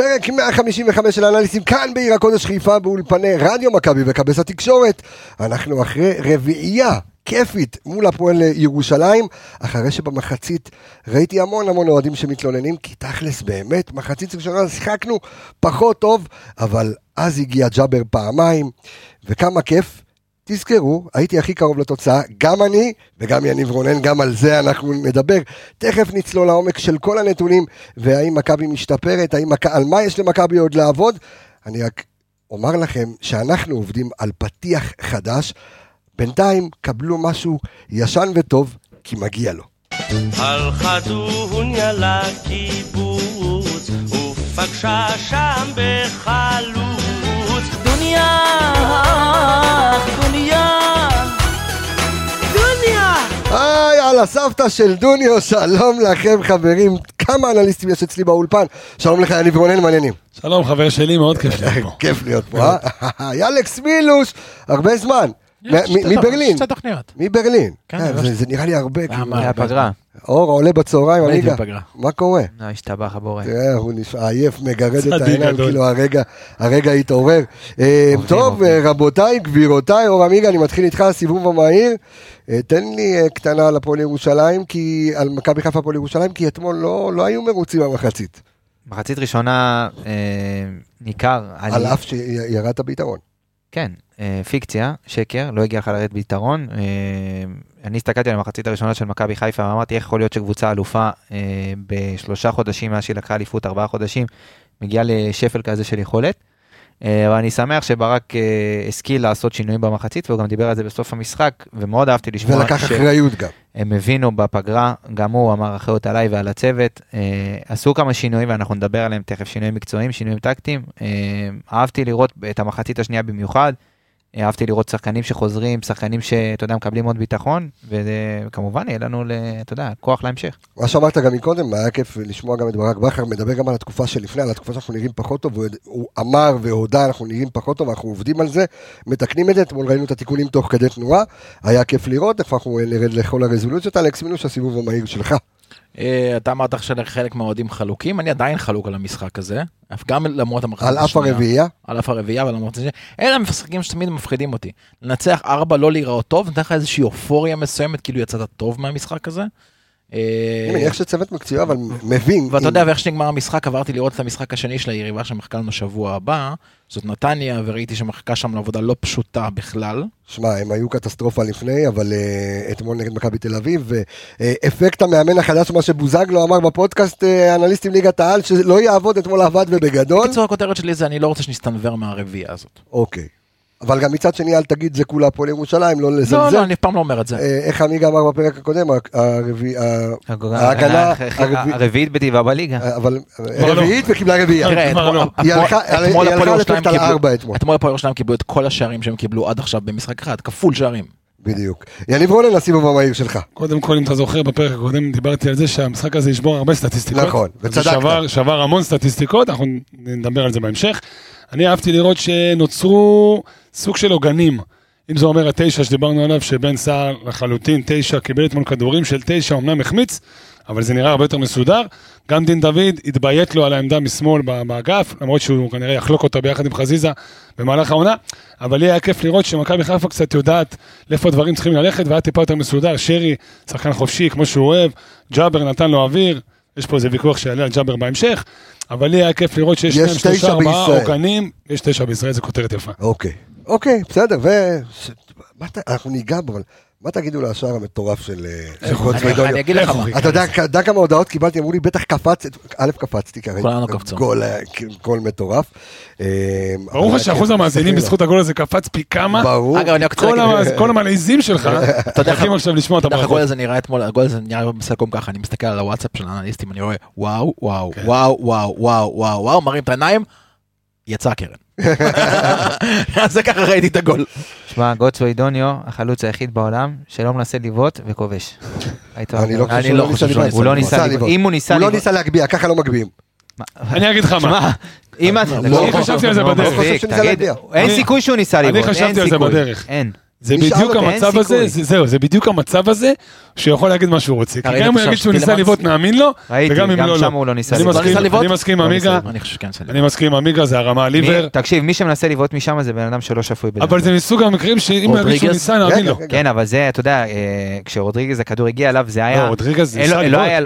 פרק 155 של האנליסטים כאן בעיר הקודש חיפה באולפני רדיו מכבי וכבש התקשורת. אנחנו אחרי רביעייה כיפית מול הפועל ירושלים, אחרי שבמחצית ראיתי המון המון אוהדים שמתלוננים, כי תכלס באמת, מחצית ראשונה שיחקנו פחות טוב, אבל אז הגיע ג'אבר פעמיים, וכמה כיף. תזכרו, הייתי הכי קרוב לתוצאה, גם אני וגם יניב רונן, גם על זה אנחנו נדבר. תכף נצלול לעומק של כל הנתונים, והאם מכבי משתפרת, האם, על מה יש למכבי עוד לעבוד. אני רק אומר לכם שאנחנו עובדים על פתיח חדש. בינתיים קבלו משהו ישן וטוב, כי מגיע לו. הלכה ופגשה שם בחלוץ. דוניה, היי, על הסבתא של דוניו, שלום לכם חברים. כמה אנליסטים יש אצלי באולפן. שלום לך, יניב רונן, מעניינים. שלום, חבר שלי, מאוד כיף להיות פה. כיף להיות פה, אה? ילקס מילוש, הרבה זמן. מברלין. שתי תוכניות. מברלין. כן, כן, זה נראה לי הרבה. היה פגרה. אור עולה בצהריים, עמיגה. מה קורה? לא, השתבח הבורא. תראה, הוא עייף, מגרד את העיניים, כאילו הרגע התעורר. אה, טוב, אה, רבותיי, גבירותיי, אור עמיגה, אני מתחיל איתך, סיבוב המהיר. אה, תן לי קטנה על הפועל ירושלים, על מכבי חיפה הפועל ירושלים, כי אתמול לא, לא היו מרוצים במחצית. מחצית ראשונה ניכר. על אף שירדת ביתרון. כן, פיקציה, שקר, לא הגיע לך לרדת ביתרון. אה, אני הסתכלתי על המחצית הראשונה של מכבי חיפה ואמרתי איך יכול להיות שקבוצה אלופה אה, בשלושה חודשים מאז שהיא לקחה אליפות, ארבעה חודשים, מגיעה לשפל כזה של יכולת. אבל אני שמח שברק השכיל לעשות שינויים במחצית, והוא גם דיבר על זה בסוף המשחק, ומאוד אהבתי לשמוע. ולקח אחריות גם. הם הבינו בפגרה, גם הוא אמר אחריות עליי ועל הצוות. עשו כמה שינויים ואנחנו נדבר עליהם תכף, שינויים מקצועיים, שינויים טקטיים. אהבתי לראות את המחצית השנייה במיוחד. אהבתי לראות שחקנים שחוזרים, שחקנים שאתה יודע, מקבלים עוד ביטחון, וכמובן יהיה לנו, אתה יודע, כוח להמשך. מה שאמרת גם מקודם, היה כיף לשמוע גם את ברק בכר, מדבר גם על התקופה שלפני, על התקופה שאנחנו נראים פחות טוב, הוא אמר והודה, אנחנו נראים פחות טוב, אנחנו עובדים על זה, מתקנים את זה, אתמול ראינו את התיקונים תוך כדי תנועה, היה כיף לראות, איפה אנחנו נרד לכל הרזולוציות, אלכס מינוס, הסיבוב המהיר שלך. אה, אתה אמרת שחלק מהאוהדים חלוקים, אני עדיין חלוק על המשחק הזה, גם למרות המחצית השנייה. על אף הרביעייה? על אף הרביעייה ולמרות זה. אלה המשחקים שתמיד מפחידים אותי. לנצח ארבע, לא להיראות טוב, נותן לך איזושהי אופוריה מסוימת, כאילו יצאת טוב מהמשחק הזה. אני מניח שצוות מקצועי אבל מבין. ואתה יודע, ואיך שנגמר המשחק, עברתי לראות את המשחק השני של היריבה שמחכה לנו שבוע הבא, זאת נתניה, וראיתי שמחכה שם לעבודה לא פשוטה בכלל. שמע, הם היו קטסטרופה לפני, אבל uh, אתמול נגד מכבי תל אביב, ואפקט המאמן החדש, מה שבוזגלו אמר בפודקאסט uh, אנליסטים ליגת העל, שלא יעבוד, אתמול עבד ובגדול. בקיצור, הכותרת שלי זה, אני לא רוצה שנסתנוור מהרביעייה הזאת. אוקיי. אבל גם מצד שני, אל תגיד זה כולה הפועל ירושלים, לא לזלזל. לא, לא, אני אף פעם לא אומר את זה. אה, איך עמיגה אמר בפרק הקודם, ההגנה... הרביעית בטבעה בליגה. אה, אבל רביעית וקיבלה רביעייה. תראה, היא הלכה לפרק על ארבע אתמול. אתמול הפועל ירושלים קיבלו את כל השערים שהם קיבלו עד עכשיו במשחק אחד, כפול שערים. בדיוק. יניב רולן, הסיבוב המהיר שלך. קודם כל, אם אתה זוכר, בפרק הקודם דיברתי על זה שהמשחק הזה ישבור הרבה סטטיסטיקות. נכון, וצדקת. שבר המון סטטיסטיקות, אנחנו נדבר על זה בהמשך. אני אהבתי לראות שנוצרו סוג של עוגנים. אם זה אומר התשע שדיברנו עליו, שבן סער לחלוטין, תשע, קיבל אתמול כדורים של תשע, אמנם החמיץ, אבל זה נראה הרבה יותר מסודר. גם דין דוד התביית לו על העמדה משמאל באגף, למרות שהוא כנראה יחלוק אותה ביחד עם חזיזה במהלך העונה, אבל לי היה כיף לראות שמכבי חיפה קצת יודעת לאיפה הדברים צריכים ללכת, והיה טיפה יותר מסודר. שרי, שחקן חופשי, כמו שהוא אוהב, ג'אבר נתן לו אוויר, יש פה איזה ויכוח שיעלה על ג'אבר בהמשך, אבל לי היה כיף לראות שיש להם שלושה ארבעה עוגנים, יש תשע בישראל, זו כותרת יפה. אוקיי, אוקיי, בסדר, ו... אנחנו ניגע בו, אבל מה תגידו לשער המטורף של גולדסווידוניו? אני אגיד לך מה. אתה יודע כמה הודעות קיבלתי, אמרו לי, בטח קפץ, א', קפצתי כרגע. כולנו קפצו. גול מטורף. ברור לך שאחוז המאזינים בזכות הגול הזה קפץ פי כמה. ברור. אגב, אני רק רוצה להגיד... כל המלעיזים שלך, מחכים עכשיו לשמוע את הברכות. הגול הזה נראה אתמול, הגול הזה נראה בסלקום ככה, אני מסתכל על הוואטסאפ של האנליסטים, אני רואה, וואו, וואו, וואו, וואו, וואו, וואו, וואו, מרים את העיניים, יצא הקרן. אז זה ככה ראיתי את הגול. שמע, גוטסווי דוניו, החלוץ היחיד בעולם, שלא מנסה לבעוט וכובש. אני לא חושב שהוא הוא לא ניסה לבעוט. אם הוא ניסה לבעוט... הוא לא ניסה להגביה, ככה לא מגביהים. אני אגיד לך מה. אם את... אני חשבתי על זה בדרך. אין סיכוי שהוא ניסה לבעוט. אני חשבתי על זה בדרך. אין. זה בדיוק המצב. הזה, זה- זהו, זה בדיוק המצב הזה, שהוא יכול להגיד מה שהוא רוצה. כי גם אם הוא יגיד שהוא ניסה לבעוט, נאמין לו, וגם אם לא, לא. הוא לא ניסה אני לבעוט. לא? אני מסכים עם לא עמיגה, אני. מסכים עם עמיגה, זה הרמה ליבר, תקשיב, מי שמנסה לבעוט משם זה בן אדם שלא שפוי בזה. אבל זה מסוג המקרים שאם הוא יגיד שהוא רודריגז? ניסה, נאמין לו. כן, אבל זה, אתה יודע, אה, כשרודריגז הכדור הגיע אליו, זה לא, היה... רודריגז אין לו- ניסה לא לבעוט.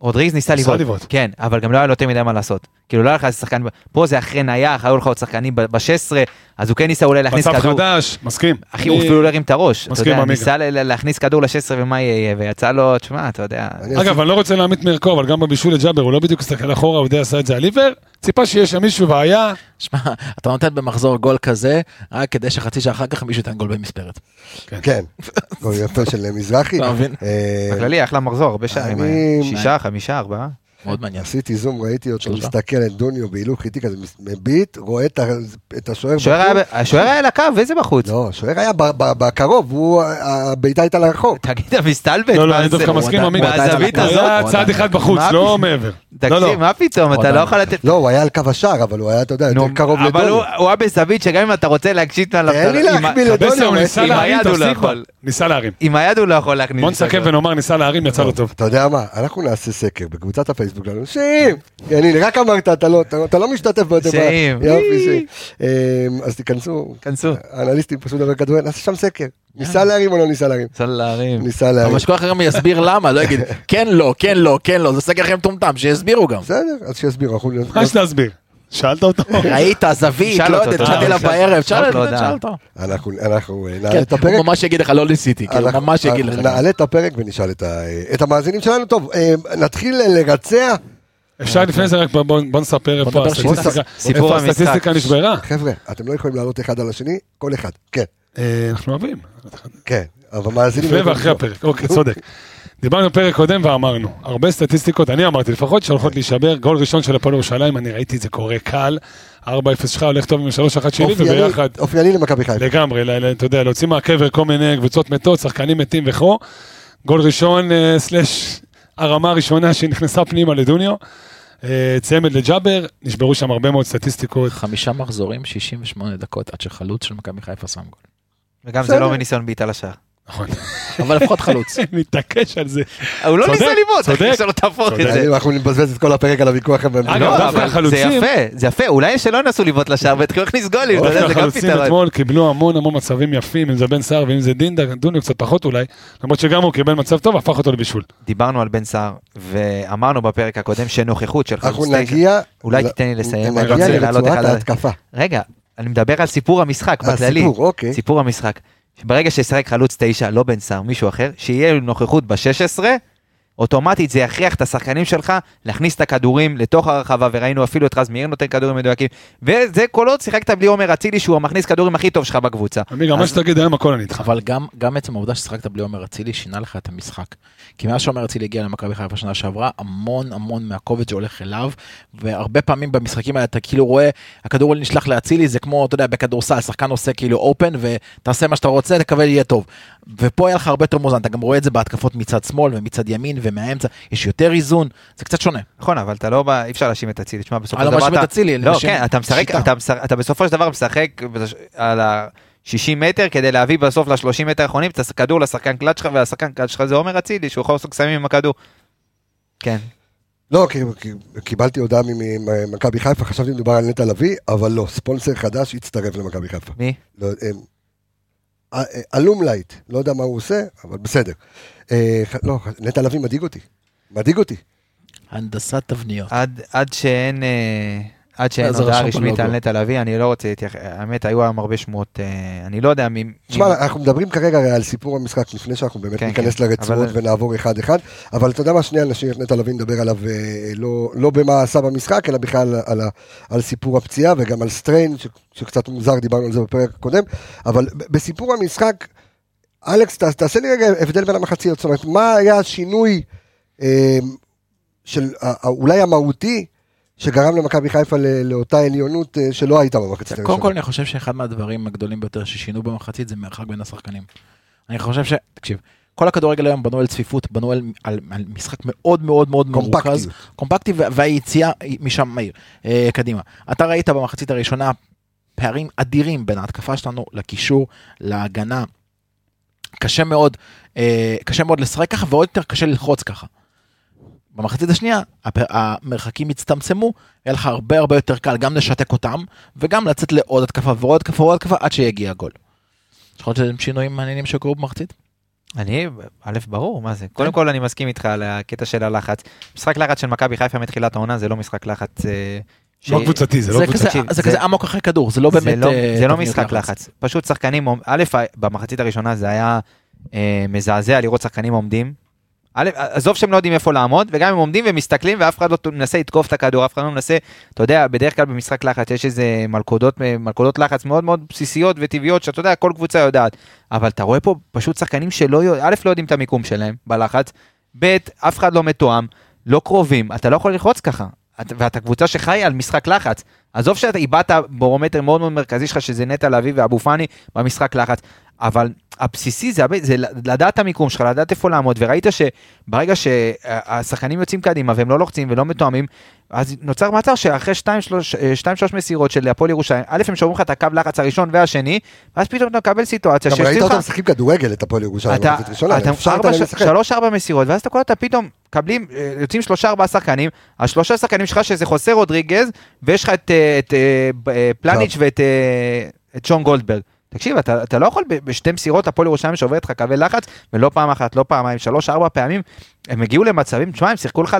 רודריגז ניסה לבעוט. כן, אבל גם לא היה לו יותר מדי מה לעשות. כאילו לא היה לך איזה שחקן, פה זה אחרי נייח, היו לך עוד שחקנים ב-16, אז הוא כן ניסה אולי להכניס מצב כדור. חדש, מסכים. אחי, הוא אפילו לא הרים את הראש. מסכים עמיגה. ניסה להכניס כדור ל-16 ומה יהיה, ויצא לו, תשמע, אתה יודע. אגב, אני לא רוצה להעמיד מערכו, אבל גם בבישול לג'אבר, הוא לא בדיוק הסתכל אחורה, הוא די עשה את זה על ליבר, ציפה שיהיה שם מישהו והיה, שמע, אתה נותן במחזור גול כזה, רק כדי שחצי שעה אחר כך מישהו ייתן גול במספרת. כן, גול יפה של מזרחי. אתה מבין? אה, בכללי, אחלה מחזור, הרבה שערים. אני- היה. שישה, חמישה, ארבעה. מאוד מעניין. עשיתי זום, ראיתי אותו. מסתכל את דוניו בהילוך איטי כזה, מביט, רואה את השוער. השוער היה בחוץ. השוער היה על הקו, איזה בחוץ? לא, השוער היה ב- ב- בקרוב, הוא, הבעיטה הייתה לרחוק. תגיד, אתה מסתלבט? לא, לא, אני? דווקא מסכים עדיין מהזווית על. הזאת? היה צעד אחד בחוץ? לא מעבר. לא, לא. תקשיב, מה פתאום, אתה. לא יכול לתת... לא, הוא היה על קו השער, אבל הוא היה, אתה יודע, נו, יותר קרוב אבל לדוניו. הוא- הוא היה בזווית שגם אם אתה רוצה להקשיט עליו... תן לי להחמיא קבסה לדוניו. ניסה להרים, לא. ניסה להרים. עם היד הוא לא יכול להכניס. בוא נסכם. ונאמר ניסה להרים, יצא לו טוב. אתה יודע מה, אנחנו נעשה סקר בקבוצת הפייסבוק שלנו, שאם, הנה, רק אמרת, אתה לא- אתה לא משתתף ביותר. שאם. יופי. אה, אז תיכנסו, כנסו. אנליסטים פשוט דבר כדורגל, נעשה שם סקר. ניסה להרים או לא ניסה להרים? צריך להרים. ניסה אבל להרים. שכל אחד גם יסביר למה, לא יגיד כן לא, כן לא, כן לא, זה סגר לכם מטומטם, שיסבירו גם. בסדר, אז שיסבירו. אנחנו- מה יש להסביר? שאלת אותו? ראית, זווית, שאל לא אותו, יודע. התחלתי לה בערב, שאל אותו. אנחנו אה, נעלה כן, את הפרק. הוא ממש יגיד לך לא ניסיתי, כאילו, ממש יגיד לך. אנחנו נעלה את הפרק ונשאל את ה- את המאזינים שלנו. טוב, אה, נתחיל לרצע. אפשר לפני זה רק בוא- נספר איפה הסטטיסטיקה נשברה. חבר'ה, אתם לא יכולים לעלות אחד על השני, כל אחד. כן, אה, אנחנו אוהבים. כן. אבל מאזינים... לפני לא ואחרי הפרק, אוקיי, צודק. דיברנו בפרק קודם ואמרנו, הרבה סטטיסטיקות, אני אמרתי לפחות, שהולכות להישבר, גול ראשון של הפועל ירושלים, אני ראיתי את זה קורה קל, 4-0 שלך הולך טוב עם 3-1 שלי, אופייני- וביחד, אופייני למכבי חיפה. לגמרי, אתה יודע, להוציא מהקבר כל מיני קבוצות מתות, שחקנים מתים וכו'. גול ראשון, אה, סלאש הרמה הראשונה שנכנסה פנימה לדוניו. אה, צמד לג'אבר, נשברו שם הרבה מאוד סטטיסטיקות. חמישה מחזורים, 68 דקות עד שחלוץ של מכבי חיפה שם גול. וגם זה. לא מניסיון בעיטה לשער. נכון, אבל לפחות חלוץ. מתעקש על זה. הוא לא ניסה לבעוט, צודק, אחי, שלא תהפוך את צודק. זה. אנחנו נבזבז את כל הפרק על הוויכוח. אגב, לא, דווקא החלוצים- זה יפה, זה יפה, אולי שלא ינסו לבעוט לשער ויתחילו להכניס גולים, אתה יודע, זה גם החלוצים פתרון. אתמול קיבלו המון המון מצבים יפים, אם זה בן סער ואם זה דינדה, דוניו קצת פחות אולי, למרות שגם הוא קיבל מצב טוב, הפך אותו לבישול. דיברנו על בן סער, ואמרנו בפרק הקודם שנוכחות של אנחנו חלוץ תשע. נגיע... אולי תיתן לי לסיים, נגיע לרצועת ההתקפה. רגע, אני מדבר על סיפור המשחק בכללי. הסיפור, אוקיי. סיפור המשחק. ברגע שישחק חלוץ תשע, לא בן סער, מישהו אחר, שיהיה נוכחות ב-16, אוטומטית זה יכריח את השחקנים שלך להכניס את הכדורים לתוך הרחבה, וראינו אפילו את רז מאיר נותן כדורים מדויקים, וזה כל עוד שיחקת בלי עומר אצילי שהוא המכניס כדורים הכי טוב שלך בקבוצה. עמיגה, מה שתגיד היום הכל אני איתך. אבל גם, גם עצם העובדה ששיחקת בלי עומר אצילי שינה לך את המשחק. כי מאז שעומר אצילי הגיע למכבי חיפה שנה שעברה, המון המון מהכובד שהולך אליו, והרבה פעמים במשחקים האלה אתה כאילו רואה, הכדור נשלח לאצילי, זה כמו, אתה יודע, בכדורסל, שחקן עושה כאילו אופן, ותעשה מה שאתה רוצה, תקבל יהיה טוב. ופה היה לך הרבה יותר מאוזן, אתה גם רואה את זה בהתקפות מצד שמאל ומצד ימין ומהאמצע, יש יותר איזון, זה קצת שונה. נכון, אבל אתה לא, בא- אי אפשר להאשים את אצילי, תשמע, בסופו אני של לא דבר את אתה... אצילי, אני לא, מאשים כן, אתה משחק, שיטה. אתה משחק- אתה בסופו של דבר משחק על ה-60 מטר כדי להביא בסוף ל-30 מטר האחרונים את הכדור לשחקן קלאץ' שלך, והשחקן קלאץ' שלך זה עומר אצילי, שהוא יכול לעשות קסמים עם הכדור. כן. לא, כי, כי קיבלתי הודעה ממכבי חיפה, חשבתי מדובר על נטע לביא, אבל לא, ספונסר חדש הצטרף למכבי חיפה. מי? לא, הם- א- א- אלומלייט, לא יודע מה הוא עושה, אבל בסדר. אה, לא, נטע לביא מדאיג אותי. מדאיג אותי. הנדסת תבניות. עד, עד שאין, אה, עד שאין הודעה רשמית בלוגו. על נטע לביא, אני לא רוצה להתייחס, האמת, היו היום הרבה שמועות, אה, אני לא יודע מי... תשמע, אנחנו מדברים כרגע על סיפור המשחק, לפני שאנחנו באמת כן, ניכנס כן, לרצועות ונעבור אחד-אחד, אבל אתה יודע מה, שנייה נשאיר את נטע לביא, נדבר עליו אה, לא- לא במה עשה במשחק, אלא בכלל על סיפור הפציעה וגם על סטריין, שקצת מוזר, דיברנו על זה בפרק הקודם, אבל בסיפור המשחק, אלכס, תעשה לי רגע הבדל בין המחציות, זאת אומרת, מה היה השינוי אה, של אולי המהותי, שגרם למכבי חיפה לאותה עליונות אה, שלא הייתה במחצית הראשונה. קודם כל אני חושב שאחד מהדברים הגדולים ביותר ששינו במחצית זה מרחק בין השחקנים. אני חושב ש... תקשיב, כל הכדורגל היום בנו על צפיפות, בנו על, על, על משחק מאוד מאוד מאוד מרוכז. קומפקטי וה- והיציאה משם מהיר, אה, קדימה. אתה ראית במחצית הראשונה פערים אדירים בין ההתקפה שלנו לקישור, להגנה. קשה מאוד, אה, קשה מאוד לשחק ככה ועוד יותר קשה ללחוץ ככה. במחצית השנייה המרחקים הצטמצמו, היה לך הרבה הרבה יותר קל גם לשתק אותם וגם לצאת לעוד התקפה ועוד התקפה ועוד התקפה עד שיגיע הגול. יכול להיות שזה שינויים מעניינים שקרו במחצית? אני, א', ברור, מה זה? קודם כל אני מסכים איתך על הקטע של הלחץ. משחק לחץ של מכבי חיפה מתחילת העונה זה לא משחק לחץ... אה, לא קבוצתי, זה לא קבוצתי. זה כזה אמוק אחרי כדור, זה לא באמת... לא- זה לא משחק לחץ. פשוט שחקנים, א', במחצית הראשונה זה היה אה, מזעזע לראות שחקנים עומדים, עזוב שהם לא יודעים איפה לעמוד, וגם הם עומדים ומסתכלים ואף אחד לא מנסה לתקוף את הכדור, אף אחד לא מנסה, אתה יודע, בדרך כלל במשחק לחץ יש איזה מלכודות, מלכודות לחץ מאוד מאוד בסיסיות וטבעיות, שאתה יודע, כל קבוצה יודעת. אבל אתה רואה פה פשוט שחקנים שלא, א', לא יודעים את המיקום שלהם בלחץ, ב', אף אחד לא מתואם, לא קרובים, אתה לא יכול ללחוץ ככה. ואתה קבוצה שחי על משחק לחץ. עזוב שאתה איבדת ברומטר מאוד מאוד מרכזי שלך, שזה נטע לביא ואבו פאני במשחק לחץ. אבל הבסיסי זה, זה לדעת את המיקום שלך, לדעת איפה לעמוד, וראית שברגע שהשחקנים יוצאים קדימה והם לא לוחצים ולא מתואמים, אז נוצר מצב שאחרי 2-3 מסירות של הפועל ירושלים, א' הם שומרים לך את הקו לחץ הראשון והשני, ואז פתאום אתה מקבל סיטואציה גם ראית אותם משחקים כדורגל את הפועל ירושלים, אתה ארבע מסירות, ואז אתה קורא אותה פתאום, מקבלים, אה, יוצאים שלושה ארבעה שחקנים, השלושה שחקנים שלך שזה חוסה רודריגז, ויש לך את, אה, את, את אה, פלניץ' ואת את שון גולדברג. תקשיב, אתה, אתה לא יכול בשתי מסירות הפועל ירושלים שעוברת לך קווי לחץ, ולא פעם אחת, לא פעמיים, שלוש, ארבע פעמים, הם הגיעו למצבים, תשמע, הם שיחקו לך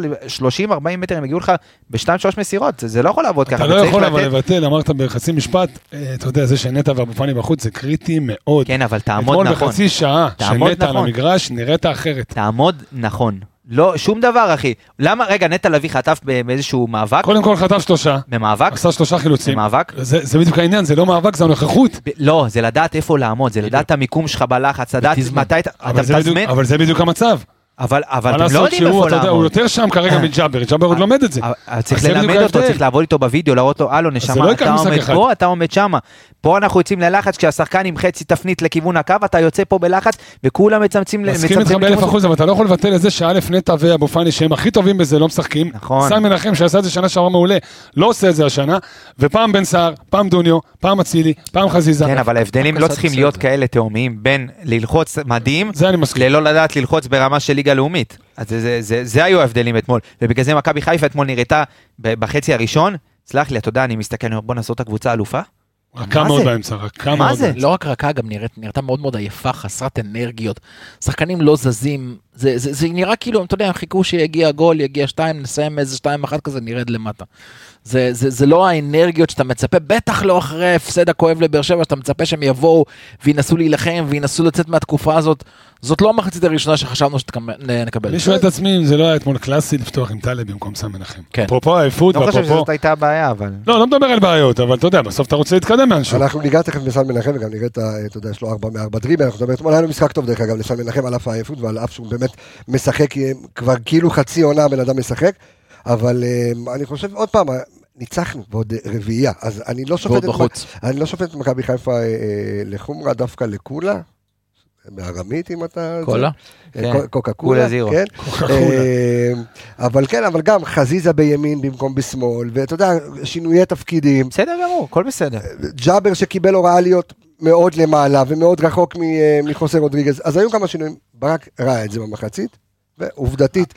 30-40 מטר, הם הגיעו לך בשתיים, שלוש מסירות, זה, זה לא יכול לעבוד ככה. אתה לא יכול אבל לבטל, אמרת בחצי משפט, אה, אתה יודע, זה שנטע ואבו פאני בחוץ זה קריטי מאוד. כן, אבל תעמוד נכון. אתמול בחצי שעה, שנטע נכון. על המגרש, נראית אחרת. תעמוד נכון. לא, שום דבר, אחי. למה, רגע, נטע לביא חטף באיזשהו מאבק? קודם כל חטף שלושה. במאבק? עשה שלושה חילוצים. במאבק? זה, זה בדיוק העניין, זה לא מאבק, זה הנוכחות. ב- לא, זה לדעת איפה לעמוד, זה לדעת את המיקום שלך בלחץ, לדעת מתי אתה מתזמן. אבל זה בדיוק המצב. אבל, אבל אתם לא יודעים איפה לעמוד. הוא יותר שם כרגע מג'אבר, ג'אבר עוד לומד את זה. צריך ללמד אותו, צריך לעבוד איתו בווידאו, להראות לו, הלו נשמה, לא אתה עומד פה, אתה עומד שם. פה אנחנו יוצאים ללחץ, כשהשחקן עם חצי תפנית לכיוון הקו, אתה יוצא פה בלחץ, וכולם מצמצים... מסכים איתך באלף אחוז, אבל אתה לא יכול לבטל את זה שא' נטע ואבו פאני, שהם הכי טובים בזה, לא משחקים. נכון. סם מנחם, שעשה את זה שנה שעברה מעולה, לא עושה את זה השנה, ופעם בן סער, פעם דוניו, פעם אצילי, פעם חזיזה. כן, אבל ההבדלים לא צריכים להיות כאלה תאומיים בין ללחוץ מדהים, ללא לדעת ללחוץ ברמה של ליגה לאומית. אז זה, זה, זה, זה היו ההבדלים אתמול, ובגלל זה מכבי חיפה אתמול נראתה בחצי הראשון, סלח לי, אתה יודע, אני מסתכל, אני אומר, בוא נעשה את הקבוצה אלופה. רכה מאוד באמצע, רכה מאוד. מה זה? לא רק רכה, גם נראית, נראתה מאוד מאוד עייפה, חסרת אנרגיות. שחקנים לא זזים, זה, זה, זה נראה כאילו, אתה יודע, הם חיכו שיגיע גול, יגיע שתיים, נסיים איזה שתיים אחת כזה, נרד למטה. זה, זה, זה לא האנרגיות שאתה מצפה, בטח לא אחרי ההפסד הכואב לבאר שבע, שאתה מצפה שהם יבואו וינסו להילחם וינסו לצאת מהתקופה הזאת. זאת לא המחצית הראשונה שחשבנו שנקבל. אני שואל את עצמי אם זה לא היה אתמול קלאסי לפתוח עם טלב במקום סם מנחם. כן. אפרופו העייפות לא חושב שזאת הייתה הבעיה, אבל... לא, לא מדבר על בעיות, אבל אתה יודע, בסוף אתה רוצה להתקדם מאנשהו. אנחנו ניגע תכף לסן מנחם וגם נראה את ה... אתה יודע, יש לו ארבע מארבע דריבל, אנחנו נדבר אתמול היה לו משחק טוב דרך אגב לסן מנחם על אף העייפות ועל אף שהוא באמת משחק כבר כאילו חצי עונה הבן אדם משחק, אבל אה, אני חושב עוד פעם, ניצחנו ועוד רביעייה, אז אני לא שופט את, אני לא שופט את מכבי חיפה אה, אה, לחומרה, דווקא לקולה, בארמית אם אתה... קולה? אה, כן. קוקה קולה, כן. אבל כן, אבל גם חזיזה בימין במקום בשמאל, ואתה יודע, שינויי תפקידים. בסדר גמור, הכל בסדר. ג'אבר שקיבל הוראה להיות מאוד למעלה ומאוד רחוק מחוסר רודריגז, אז היו כמה שינויים, ברק ראה את זה במחצית, ועובדתית,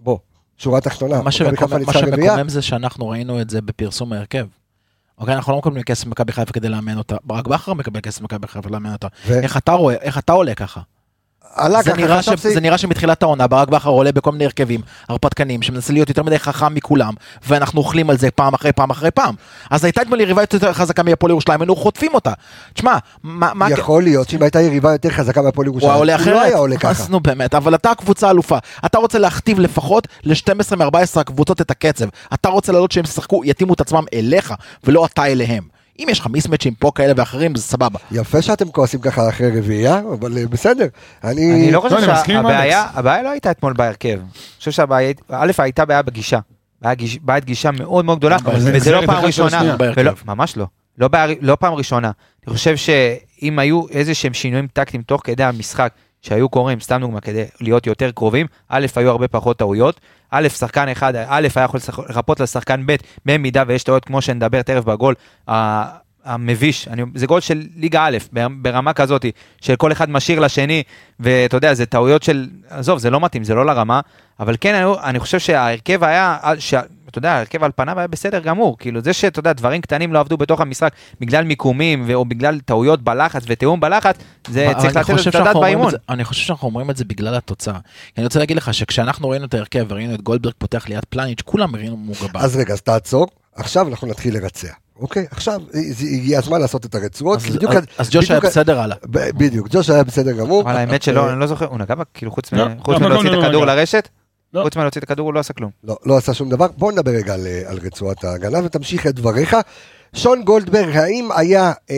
בוא, שורה תחתונה. מה שמקומם זה שאנחנו ראינו את זה בפרסום ההרכב. אוקיי, אנחנו לא מקבלים כסף ממכבי חיפה כדי לאמן אותה, ברק בכר מקבל כסף ממכבי חיפה לאמן אותה. איך אתה רואה, איך אתה עולה ככה? עלה זה, נראה ש... זה נראה שמתחילת העונה ברק בכר עולה בכל מיני הרכבים הרפתקנים שמנסה להיות יותר מדי חכם מכולם ואנחנו אוכלים על זה פעם אחרי פעם אחרי פעם. אז הייתה אתמול יריבה יותר חזקה מהפועל ירושלים היינו חוטפים אותה. תשמע, מה... יכול להיות שאם הייתה יריבה יותר חזקה מהפועל ירושלים, הוא. לא היה עולה ככה. אז נו באמת, אבל אתה הקבוצה אלופה. אתה רוצה להכתיב לפחות ל-12 מ-14 הקבוצות את הקצב. אתה רוצה לעלות שהם ישחקו, יתאימו את עצמם אליך ולא אתה אליהם. אם יש לך מיסמצ'ים פה כאלה ואחרים, זה סבבה. יפה שאתם כועסים ככה אחרי רביעייה, אבל אה, בסדר. אני... אני לא חושב לא, שהבעיה, הבעיה לא הייתה אתמול בהרכב. אני חושב שהבעיה, א', הייתה בעיה בגישה. בעיית גישה מאוד מאוד גדולה, וזה לא פעם ראשונה. ממש לא. לא, בעיה, לא פעם ראשונה. אני חושב שאם היו איזה שהם שינויים טקטיים תוך כדי המשחק, שהיו קורים, סתם דוגמא, כדי להיות יותר קרובים, א', היו הרבה פחות טעויות, א', שחקן אחד, א', היה יכול לרפות לשחקן ב', במידה ויש טעויות כמו שנדבר תכף בגול, המביש, אני, זה גול של ליגה א', ברמה כזאת, של כל אחד משאיר לשני, ואתה יודע, זה טעויות של, עזוב, זה לא מתאים, זה לא לרמה, אבל כן, אני, אני חושב שההרכב היה, ש, אתה יודע, ההרכב על פניו היה בסדר גמור, כאילו זה שאתה יודע, דברים קטנים לא עבדו בתוך המשחק, בגלל מיקומים, או בגלל טעויות בלחץ ותיאום בלחץ, זה צריך לתת את הדעת באימון. אני חושב שאנחנו אומרים את זה בגלל התוצאה. אני רוצה להגיד לך שכשאנחנו ראינו את ההרכב וראינו את גולדברג פותח ליד פלניץ', כולם ראינו מוגבל. אז רגע, אז תעצור, עכשיו אנחנו נתחיל לרצע. אוקיי, עכשיו הגיע הזמן לעשות את הרצועות. אז ג'וש היה בסדר הלאה. בדיוק, ג'וש היה בסדר גמור. אבל האמת שלא, אני לא זוכר, הוא נגע בה, כאילו חוץ לא, לא, מלהוציא את הכדור לרשת? חוץ מלהוציא את הכדור הוא לא עשה כלום. לא, לא עשה שום דבר. בוא נדבר רגע על רצועת ההגנה ותמשיך את דבריך. שון גולדברג, האם היה, אה,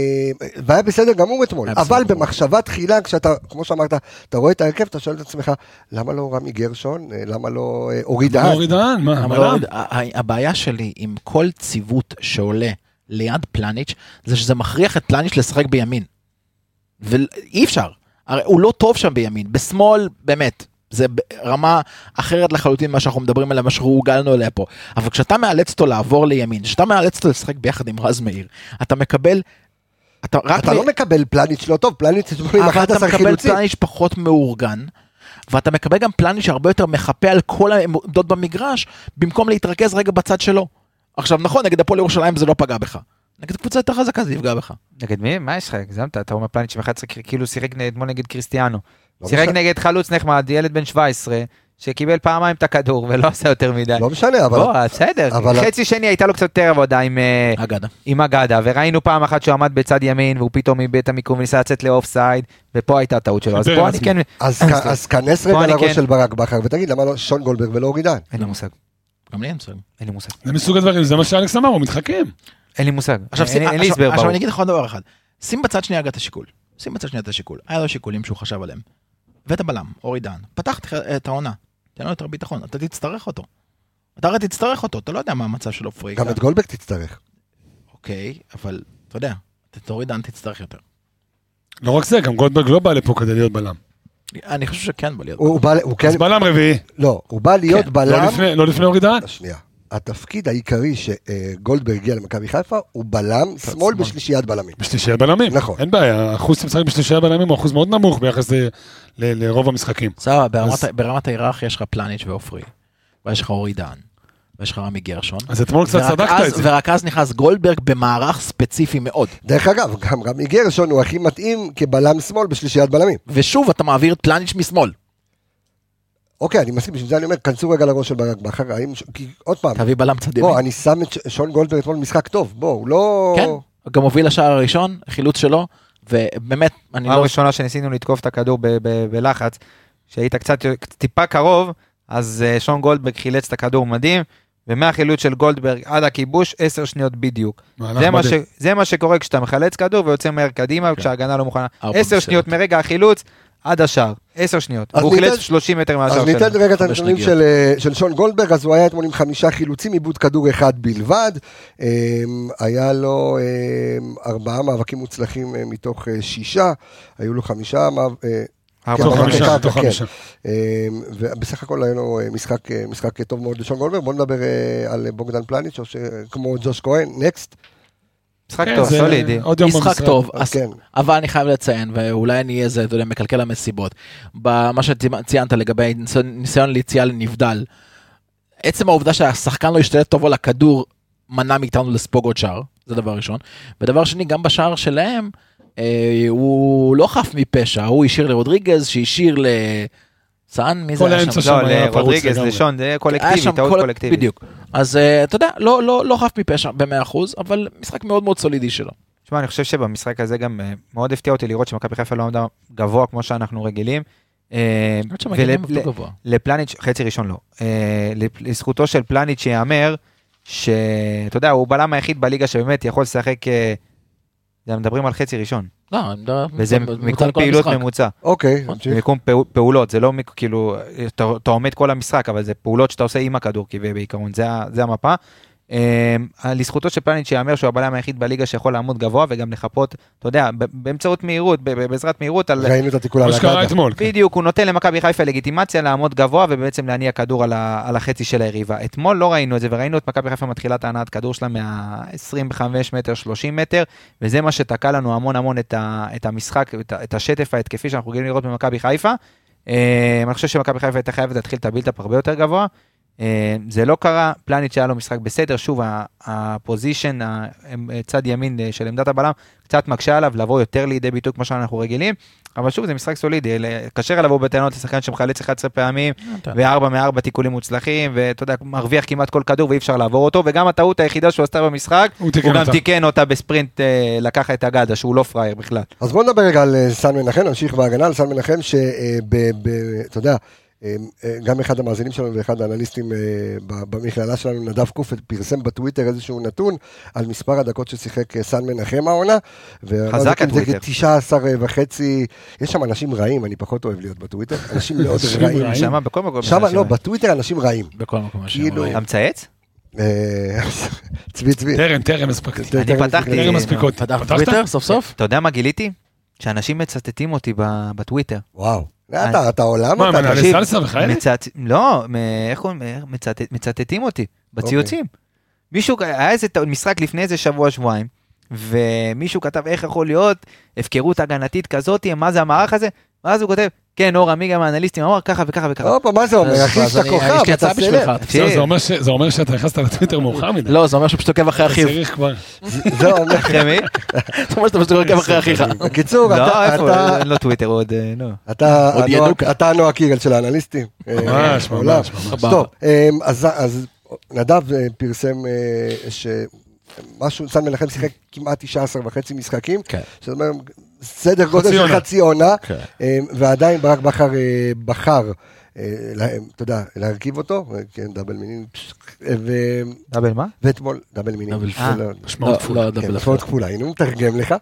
והיה בסדר גמור אתמול, אבל במחשבה תחילה, כשאתה, כמו שאמרת, אתה רואה את ההרכב, אתה שואל את עצמך, למה לא רמי גרשון? אה, למה לא אה, אורי דהן? אורי דהן, מה? הבעיה שלי עם כל ציוות שעולה ליד פלניץ', זה שזה מכריח את פלניץ' לשחק בימין. ואי אפשר. הרי הוא לא טוב שם בימין, בשמאל, באמת, זה רמה אחרת לחלוטין ממה שאנחנו מדברים עליה, מה שהורגלנו אליה פה. אבל כשאתה מאלץ אותו לעבור לימין, כשאתה מאלץ אותו לשחק ביחד עם רז מאיר, אתה מקבל... אתה, אתה לא מקבל פלניץ' לא טוב, פלניץ' זה עם 11 חילוצים. אבל אתה מקבל פלניץ' פחות מאורגן, ואתה מקבל גם פלניץ' שהרבה יותר מחפה על כל העמדות במגרש, במקום להתרכז רגע בצד שלו. עכשיו נכון, נגד הפועל ירושלים זה לא פגע בך. נגד קבוצה יותר חזקה זה יפגע בך. נגד מי? מה יש לך? הגזמת? אתה אומר פלניץ' עם 11 כאילו שיחק אתמול נגד קריסטיאנו. לא שיחק נגד חלוץ נחמד, ילד בן 17, שקיבל פעמיים את הכדור ולא עשה יותר מדי. לא משנה, אבל... בוא, בסדר. אבל... חצי שני הייתה לו קצת יותר עבודה עם אה, אגדה. עם אגדה, וראינו פעם אחת שהוא עמד בצד ימין, והוא פתאום איבד את המיקום וניסה לצאת לאוף סייד, ופה הייתה טעות שלו. אז פה אני כן... אז כנס רגע לראש כן- של ברק בכר, ותגיד למה לא שון גולדברג ולא אורי דן? אין לי מושג. גם לי אין מושג. אין לי מושג. זה מסוג הדברים, זה מה שאלכס אמר, הוא מתחכם. אין לי מושג. אין לי הסבר ברור. עכשיו אני אגיד לך עוד דבר אחד. שים בצד שנייה את השיקול. שים בצד שנייה את השיקול. היה לו שיקולים שהוא חשב עליהם. ואת הבלם, אורי דן, פתח את העונה, תן לו יותר ביטחון, אתה תצטרך אותו. אתה הרי תצטרך אותו, אתה לא יודע מה המצב שלו פריק. גם את גולדברג תצטרך. אוקיי, אבל אתה יודע, את אורי דן תצטרך יותר. לא רק זה, גם גולדברג לא בא לפה כדי להיות בלם. אני חושב שכן בא להיות בלם. הוא כן... אז בלם רביעי. לא, הוא בא להיות כן. בלם... לא לפני לא אורי דן? שנייה. התפקיד העיקרי שגולדברג הגיע למכבי חיפה הוא בלם שמאל בשלישיית בלמים. בשלישיית בלמים, נכון. אין בעיה, האחוז שמשחק בשלישיית בלמים הוא אחוז מאוד נמוך ביחס לרוב המשחקים. סבבה, ברמת ההיררכיה יש לך פלניץ' ועופרי, ויש לך אורי דן. ויש לך רמי גרשון. אז אתמול קצת צדקת את זה. ורק אז נכנס גולדברג במערך ספציפי מאוד. דרך אגב, גם רמי גרשון הוא הכי מתאים כבלם שמאל בשלישיית בלמים. ושוב, אתה מעביר את פלניץ' משמאל. אוקיי, אני מסכים, בשביל זה אני אומר, כנסו רגע לראש של ברק בכר, האם, כי עוד פעם, תביא בלם צד ימין. בוא, אני שם את שון גולדברג אתמול משחק טוב, בוא, הוא לא... כן, גם הוביל לשער הראשון, חילוץ שלו, ובאמת, אני לא... הראשונה שניסינו לתקוף את הכדור בלחץ, שהיית קצת טיפה קרוב, אז אה, שון גולדברג חילץ את הכדור מדהים, ומהחילוץ של גולדברג עד הכיבוש, עשר שניות בדיוק. זה מה, ש, זה מה שקורה כשאתה מחלץ כדור ויוצא מהר קדימה, כן. כשההגנה לא מוכנה. עשר שניות מרגע החילוץ, עד השער, עשר שניות, והוא חילץ 30 מטר מהשער שלנו. אז ניתן רגע את הנתונים של, אה, של שון גולדברג, אז הוא היה אתמול עם חמישה חילוצים, עיבוד כדור אחד בלבד, אמ, היה לו אמ, ארבעה מאבקים מוצלחים אה, מתוך אה, שישה, היו לו חמישה חמישה, אמ, ובסך הכל היה לו משחק, משחק טוב מאוד לשון גולדברג, בואו נדבר על בוגדן פלניץ', כמו ג'וש כהן, נקסט. משחק כן, טוב, סולידי. משחק טוב, כן. אבל אני חייב לציין, ואולי אני אהיה איזה, אתה יודע, מקלקל המסיבות. במה שציינת לגבי ניסיון ליציאה לנבדל, עצם העובדה שהשחקן לא השתלט טוב על הכדור, מנע מאיתנו לספוג עוד שער, זה דבר ראשון. ודבר שני, גם בשער שלהם, אה, הוא לא חף מפשע, הוא השאיר לרודריגז, שהשאיר ל... סאן, מי זה היה שם? לא, לרודריגז, לשון, זה קולקטיבי, טעות קולקטיבית. בדיוק. אז אה, אתה יודע, לא, לא, לא חף מפשע ב-100%, אבל משחק מאוד מאוד סולידי שלו. תשמע, אני חושב שבמשחק הזה גם אה, מאוד הפתיע אותי לראות שמכבי חיפה לא עמדה גבוה כמו שאנחנו רגילים. אה, לפלניץ', חצי ראשון לא. לזכותו של פלניץ' שיאמר, שאתה יודע, הוא בלם היחיד בליגה שבאמת יכול לשחק, מדברים על חצי ראשון. לא, וזה מיקום פעילות ממוצע. אוקיי, מיקום פעולות, זה לא כאילו, אתה עומד כל המשחק, אבל זה פעולות שאתה עושה עם הכדור בעיקרון, זה המפה. אה, לזכותו של פלניץ' שיאמר שהוא הבלם היחיד בליגה שיכול לעמוד גבוה וגם לחפות, אתה יודע, באמצעות מהירות, בעזרת מהירות, על... ראינו את התיקול על. אתמול. כן. בדיוק, הוא נותן למכבי חיפה לגיטימציה לעמוד גבוה ובעצם להניע כדור על, ה, על החצי של היריבה. אתמול לא ראינו את זה, וראינו את מכבי חיפה מתחילה את ההנעת כדור שלה מה-25 מטר, 30 מטר, וזה מה שתקע לנו המון המון את, ה, את המשחק, את, ה- את השטף ההתקפי שאנחנו רגילים לראות במכבי חיפה. אה, אני חושב שמכבי חיפה הייתה חייבת להתחיל את ה build-up הרבה יותר גבוה. אה, זה לא קרה, פלניץ' היה לו משחק בסדר, שוב, ה position, ה- צד ימין אה, של עמדת הבלם, קצת מקשה עליו לבוא יותר לידי ביטוי כמו שאנחנו רגילים, אבל שוב, זה משחק סולידי, קשה לבוא בטענות לשחקן שמחלץ 11 פעמים, וארבע מארבע תיקולים מוצלחים, ואתה יודע, מרוויח כמעט כל כדור ואי אפשר לעבור אותו, וגם הטעות היחידה שהוא עשתה במשחק, הוא הוא גם אותה. תיקן אותה בספרינט, אה, לקח את הגדה, שהוא לא פראייר בכלל. אז בואו נדבר רגע על אה, סן מנחם, נמשיך בהגנה על סן מנחם, שאתה יודע, אה, אה, גם אחד המאזינים שלנו ואחד האנליסטים אה, במכללה שלנו, נדב קוף, פרסם בטוויטר איזשהו נתון על מספר הדקות ששיחק אה, סן מנחם העונה. חזק הטוויטר. 19 וחצי, יש שם אנשים רעים, אני פחות אוהב להיות בטוויטר, אנשים מאוד אנשים רעים. רעים. שמה בכל מקום. שם, אנשים לא, רעים. בטוויטר אנשים רעים. בכל מקום. יש כאילו- שם אתה מצייץ? אה, צבי צבי. טרם, טרם הספקתי. אני פתחתי-. טרם מספיקות. פתח פתחת? טוויטר סוף סוף? אתה יודע מה גיליתי? שאנשים מצטטים אותי ב- בטוויטר. וואו. אתה אתה עולם מה, אתה. מנהלי תקשיב. סלסה וכאלה? מצט... לא, איך קוראים? מצטטים אותי בציוצים. מישהו, היה איזה משחק לפני איזה שבוע, שבועיים, ומישהו כתב איך יכול להיות הפקרות הגנתית כזאת, מה זה המערך הזה? ואז הוא כותב, כן, אור עמיגה מהאנליסטים אמר ככה וככה וככה. הופה, מה זה אומר? אחי, שאתה כוכב, אתה סלב. זה אומר ש- זה אומר שאתה נכנסת לטוויטר מאוחר מדי. לא, זה אומר שהוא פשוט עוקב אחרי אחיו. צריך כבר. זה אומר, אחרי מי? זה אומר שאתה פשוט עוקב אחרי אחיך. בקיצור, לא, אתה- איפה? אתה- אין לו טוויטר עוד, אה, לא. אתה עוד הנועה- קירל של האנליסטים. אה, ממש, בעולם. ממש. טוב, אה, אז- נדב אה, פרסם אה, שמשהו, סן מנחם שיחק כמעט 19 וחצי משחקים, כן. זאת אומרת, סדר גודל של. חצי עונה, כן. אה, ועדיין ברק בכר אה, בחר, אה, אתה יודע, להרכיב אותו, כן, דאבל מינים, ו- דאבל מה? ואתמול, דאבל מינים, דאבל זה לא- משמעות לא, כפולה. לא, כן, דאבל משמעות כפולה, הנה הוא מתרגם לך.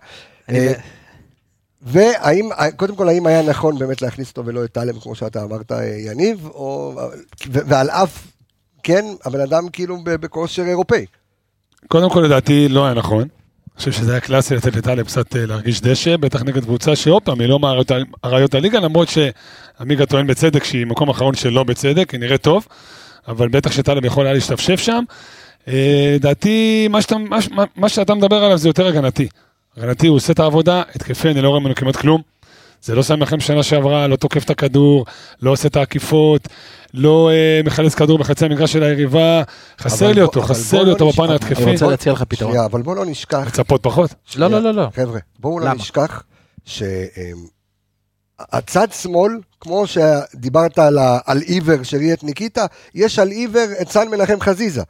והאם, קודם כל, האם היה נכון באמת להכניס אותו ולא את טלב, כמו שאתה אמרת, יניב, או, ועל אף, כן, הבן אדם כאילו בכושר אירופאי. קודם כל לדעתי לא היה נכון. אני חושב שזה היה קלאסי לתת לטלב קצת אה, להרגיש דשא, בטח נגד קבוצה שעוד פעם, היא לא מאריות אריות הליגה, למרות שעמיגה טוען בצדק שהיא מקום אחרון שלא בצדק, היא נראית טוב, אבל בטח שטלב יכול היה להשתפשף שם. אה, לדעתי, מה, מה- מה שאתה מדבר עליו זה יותר הגנתי. הגנתי, הוא עושה את העבודה, התקפי, אני לא רואה ממנו כמעט כלום. זה לא שם לכם שנה שעברה, לא תוקף את הכדור, לא עושה את העקיפות, לא אה, מחלץ כדור בחצי המגרש של היריבה, חסר לי אותו, חסר לי לא אותו בפן ההתקפי. אני רוצה להציע לך פתרון. שנייה, אבל בואו לא נשכח, לצפות פחות. לא, לא, לא, לא. חבר'ה, בואו לא? נשכח שהצד שמאל, כמו שדיברת על על עיוור שראי את ניקיטה, יש על עיוור את סן מנחם חזיזה.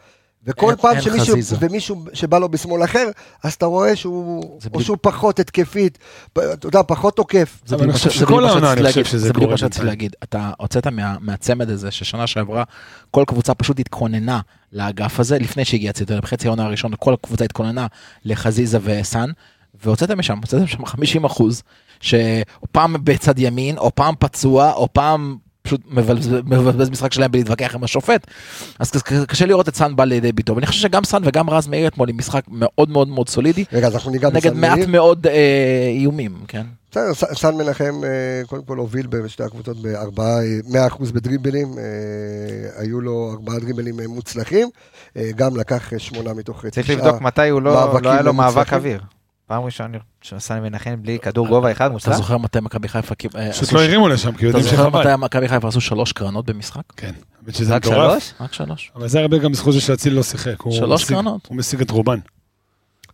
וכל אין- פעם אין שמישהו, חזיזה. ומישהו שבא לו בשמאל אחר, אז אתה רואה שהוא, או בדיוק- שהוא פחות התקפית, אתה יודע, פחות תוקף. זה בדיוק מה שרציתי להגיד. אתה הוצאת מה- מהצמד הזה ששנה שעברה, כל קבוצה פשוט התכוננה לאגף הזה, לפני שהגיע ציטון, בחצי העונה הראשונה, כל הקבוצה התכוננה לחזיזה וסאן, והוצאתם משם, הוצאתם שם 50 אחוז, שפעם בצד ימין, או פעם פצוע, או פעם פשוט מבזבז משחק שלהם בלהתווכח עם השופט. אז קשה- לראות את סאן בא לידי ביטוי. ואני חושב שגם סאן וגם רז מאיר אתמול עם משחק מאוד מאוד מאוד סולידי, רגע, אז אנחנו ניגע נגד בסן מעט מאיר. מאוד אה, איומים, כן? בסדר, ס- סן מנחם אה, קודם כל הוביל בשתי הקבוצות בארבעה, אה, 100% בדריבלים, אה, היו לו ארבעה דריבלים מוצלחים, גם לקח שמונה מתוך אה, צריך תשעה. לבדוק מתי הוא לא לא היה לו לא מאבק. אוויר. פעם ראשונה שעשה מנחם בלי כדור גובה אחד אתה מוצלח. זוכר מתי מכבי חיפה אה, פשוט לא הרימו לשם, כי אתה יודעים זוכר מתי שחבל. מכבי חיפה עשו שלוש קרנות במשחק? כן, האמת שזה רק. שלוש? רק שלוש. אבל זה הרבה גם בזכות זה שאצילי לא שיחק. שלוש קרנות. הוא משיג את רובן.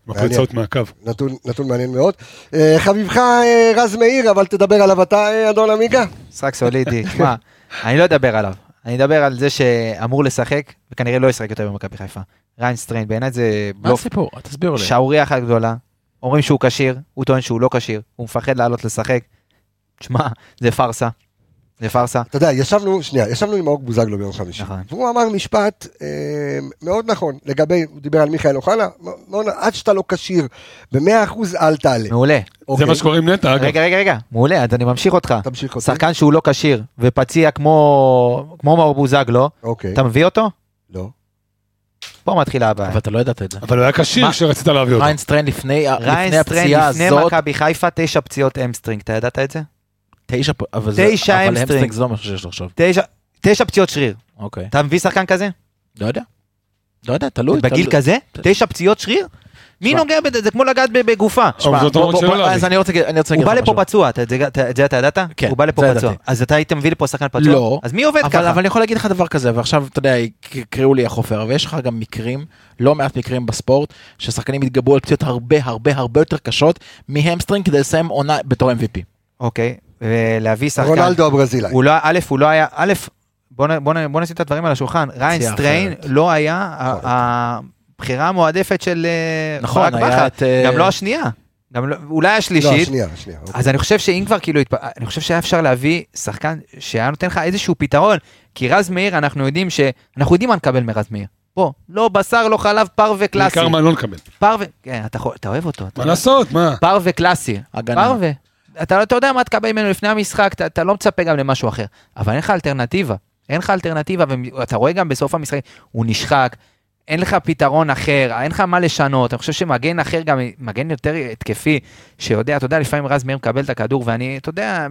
מעניין. בפריצות מהקו. נתון, נתון מעניין מאוד. אה, חביבך אה, רז מאיר, אבל תדבר עליו אתה, אדון עמיגה. משחק סולידי. תשמע, אני לא אדבר עליו. אני אדבר על זה שאמור לשחק, וכנראה לא ישחק יותר במכבי חיפה. ריינסטריין, בעיניי זה מה בלוף. הסיפור? תסבירו לי. שערורייה אחת גדולה. אומרים שהוא כשיר, הוא טוען שהוא לא כשיר, הוא מפחד לעלות לשחק. תשמע, זה פארסה. זה פארסה. אתה יודע, ישבנו, שנייה, ישבנו עם מאור בוזגלו ביום חמישי. נכון. והוא אמר משפט אה, מאוד נכון, לגבי, הוא דיבר על מיכאל אוחנה, מאוד- עד שאתה לא כשיר במאה אחוז אל תעלה. מעולה. זה אוקיי, מה שקורה עם נטע, אגב. רגע, רגע, רגע, מעולה, אז אני ממשיך אותך. תמשיך אותי. שחקן שהוא לא כשיר ופציע כמו כמו מאור בוזגלו, אוקיי, אתה מביא אותו? לא. פה מתחילה הבעיה. אבל אתה לא ידעת את זה. אבל הוא היה כשיר? כשרצית להביא אותו. ריין סטריין לפני לפני הפציעה לפני הזאת, מכבי חיפה, תשע פציעות hamstring, אתה ידעת את זה? תשע, אבל. hamstring זה לא משהו שיש לו עכשיו. תשע, פציעות שריר. אוקיי. אתה מביא שחקן כזה? לא יודע. לא יודע, תלוי. בגיל. כזה? תשע פציעות שריר? מי. נוגע בזה? זה כמו לגעת ב- בגופה. אז אני רוצה להגיד- אני רוצה הוא בא לך לפה משהו. פצוע, את זה- את זה אתה ידעת? כן, הוא בא לפה פצוע. אז אתה היית מביא לפה שחקן פצוע? לא. אז מי עובד ככה? אבל אני יכול להגיד לך דבר כזה, ועכשיו, אתה יודע, יקראו לי החופר, ויש לך גם מקרים, לא מעט מקרים בספורט, ששחקנים התגברו על פציעות הרבה הרבה הרבה יותר קשות מהמסטרינג כדי לסיים עונה בתור MVP. אוקיי, ולהביא שחקן. רונלדו הברזילאי. הוא לא, א', הוא לא היה, א', בוא, נשים את הדברים על השולחן, ריין סטריין. לא היה ה- הבחירה המועדפת של אה, נכון, ברק בכר, את, אה, גם לא השנייה, גם לא, אולי לא, השלישית, שנייה, שנייה. אוקיי. אז אני חושב שאם כבר כאילו, התפ- אני חושב שהיה אפשר להביא שחקן שהיה נותן לך איזשהו פתרון, כי רז מאיר, אנחנו יודעים ש... אנחנו יודעים מה נקבל מרז מאיר. בוא, לא בשר, לא חלב, פרווה קלאסי. בעיקר מה לא נקבל. פרווה, כן, אתה אתה אוהב אותו. אתה מה. לעשות, מה? פרווה קלאסי. הגנה. פרווה. אתה, אתה יודע מה תקבל ממנו לפני המשחק, אתה, אתה לא מצפה גם למשהו אחר. אבל אין לך אלטרנטיבה. אין לך אלטרנטיבה, ואתה רואה גם בסוף המשחק, הוא נשחק, אין לך פתרון אחר, אין לך מה לשנות. אני חושב שמגן אחר, גם מגן יותר התקפי, שיודע, אתה יודע, לפעמים רז מאיר מקבל את הכדור, ואני, אתה יודע,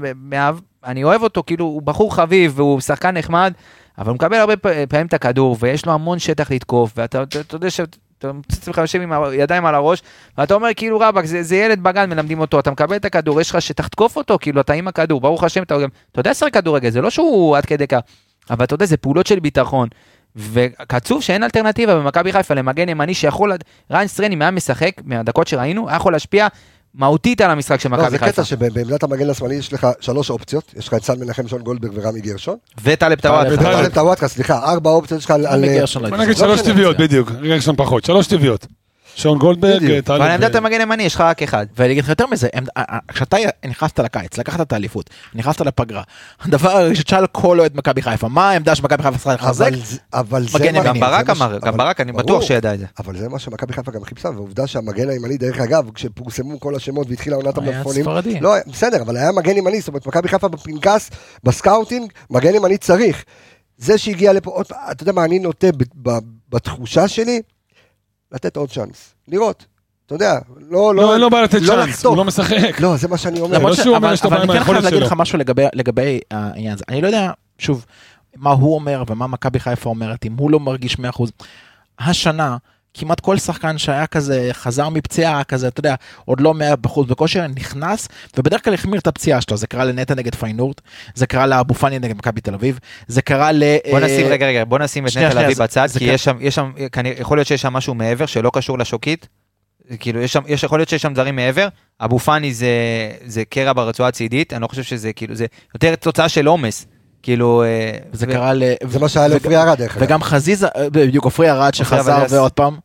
אני אוהב אותו, כאילו, הוא בחור חביב, והוא שחקן נחמד, אבל הוא מקבל הרבה פעמים את הכדור, ויש לו המון שטח לתקוף, ואתה אתה, אתה יודע שאתה מוצא את עצמך יושב עם הידיים על הראש, ואתה אומר כאילו רבאק, זה, זה ילד בגן מלמדים אותו, אתה מקבל את הכדור, יש לך שטח תקוף אותו, כאילו אתה עם הכדור, ברוך השם, אתה אתה יודע לשחק כדורגל, זה לא שהוא עד כדי כך, אבל אתה יודע, זה פעולות של ביטחון. וקצוב שאין אלטרנטיבה במכבי חיפה למגן ימני שיכול, ריין סטרן אם היה משחק מהדקות שראינו, היה יכול להשפיע מהותית על המשחק של לא, מכבי זה חיפה. קטע שבעמדת המגן השמאלי יש לך שלוש אופציות, יש לך את סן מנחם, שון גולדברג ורמי גרשון. וטלב טוואטחה. וטלב. טלב טוואטחה, סליחה, ארבע אופציות על... אה, גרשון לא בוא הייתי נגיד. לא שלוש משנה, טבעיות, זה. בדיוק. רגע ראשון פחות, שלוש טבעיות. שון גולדברג, בדיוק. טלב... אבל עמדת המגן ימני יש לך רק אחד. ואני אגיד לך יותר מזה, אה, אה, כשאתה נכנסת לקיץ, לקחת את האליפות, נכנסת לפגרה, הדבר הראשון שתשאל כל אוהד מכבי חיפה, מה העמדה שמכבי חיפה צריכה לחזק? אבל זה- מה-. גם ברק אמר, גם ברק, אני. בטוח שידע את זה. אבל זה מה שמכבי חיפה גם חיפשה, ועובדה שהמגן הימני, דרך אגב, כשפורסמו כל השמות והתחילה עונת היה המלפפונים, ספרדי. לא, בסדר, אבל היה מגן ימני, זאת אומרת, מכבי חיפה בפנקס, ב scouting, מגן ימני צריך. זה שהגיע לפה, אתה יודע מה אני נוטה ב- ב- בתחושה שלי? לתת עוד צ'אנס, לראות. אתה יודע, לא, לא, אין לו בעיה לתת לא צ'אנס. הוא לא משחק. לא, זה מה שאני אומר. למרות ש- שהוא אומר לו אבל אני כן חייב להגיד. לך משהו לגבי- לגבי העניין הזה. אני לא יודע, שוב, מה הוא אומר ומה מכבי חיפה אומרת, אם הוא לא מרגיש 100%. השנה, כמעט כל שחקן שהיה כזה, חזר מפציעה כזה, אתה יודע, עוד לא 100% בכושר, נכנס, ובדרך כלל החמיר את הפציעה שלו. זה קרה לנטע נגד פיינורט, זה קרה לאבו פאני נגד מכבי תל אביב, זה קרה ל... בוא אה, נשים, רגע, רגע, בוא נשים את נטע לביא זה- בצד, כי. יש שם, יש שם, כנראה, יכול להיות שיש שם משהו מעבר שלא קשור לשוקית. כאילו, יש שם, יש, יכול להיות שיש שם דברים מעבר. אבו פאני זה, זה קרע ברצועה הצידית, אני לא חושב שזה, כאילו, זה יותר תוצאה של עומס. כאילו... אה, זה ו- קרה ל... זה מה שהיה לעופרי ארד, דרך אגב. וגם חזיזה, אה, בדיוק עופרי ארד שחזר ועוד פעם,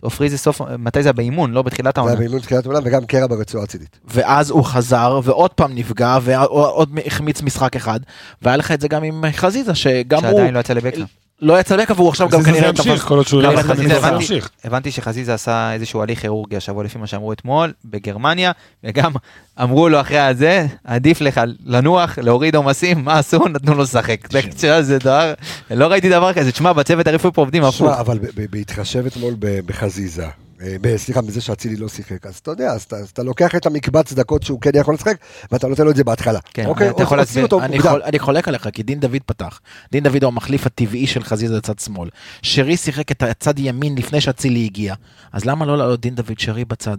עופרי זה סוף, מתי זה באימון, לא בתחילת זה העונה. היה באימון תחילת העונה, וגם קרע ברצועה הצידית. ואז הוא חזר ועוד פעם נפגע ועוד החמיץ משחק אחד והיה לך את זה גם עם חזיזה שגם הוא שעדיין לא יצא לבקע. לא יצא לקה והוא עכשיו גם חזיזה כנראה ימשיך, תפס- כל עוד שהוא לא, חזיזה. ימשיך. הבנתי שחזיזה עשה איזשהו הליך כירורגי השבוע לפי מה שאמרו אתמול בגרמניה, וגם אמרו לו אחרי הזה, עדיף לך לנוח, להוריד עומסים, מה עשו? נתנו לו לשחק. זה- דבר, לא ראיתי דבר כזה, תשמע, בצוות הרפואי פה עובדים הפוך. אבל בהתחשב אתמול בחזיזה, סליחה, בזה שאצילי לא שיחק, אז אתה יודע, אז אתה- אז אתה לוקח את המקבץ דקות שהוא כן יכול לשחק, ואתה נותן לו את זה בהתחלה. כן, אוקיי? אתה יכול להסביר. אותו אני. חול- אני חולק עליך כי דין דוד פתח דין דוד הוא המחליף הטבעי של חזיזה לצד שמאל שרי שיחק את הצד ימין לפני שאצילי הגיע אז למה לא לעלות דין דוד שרי בצד?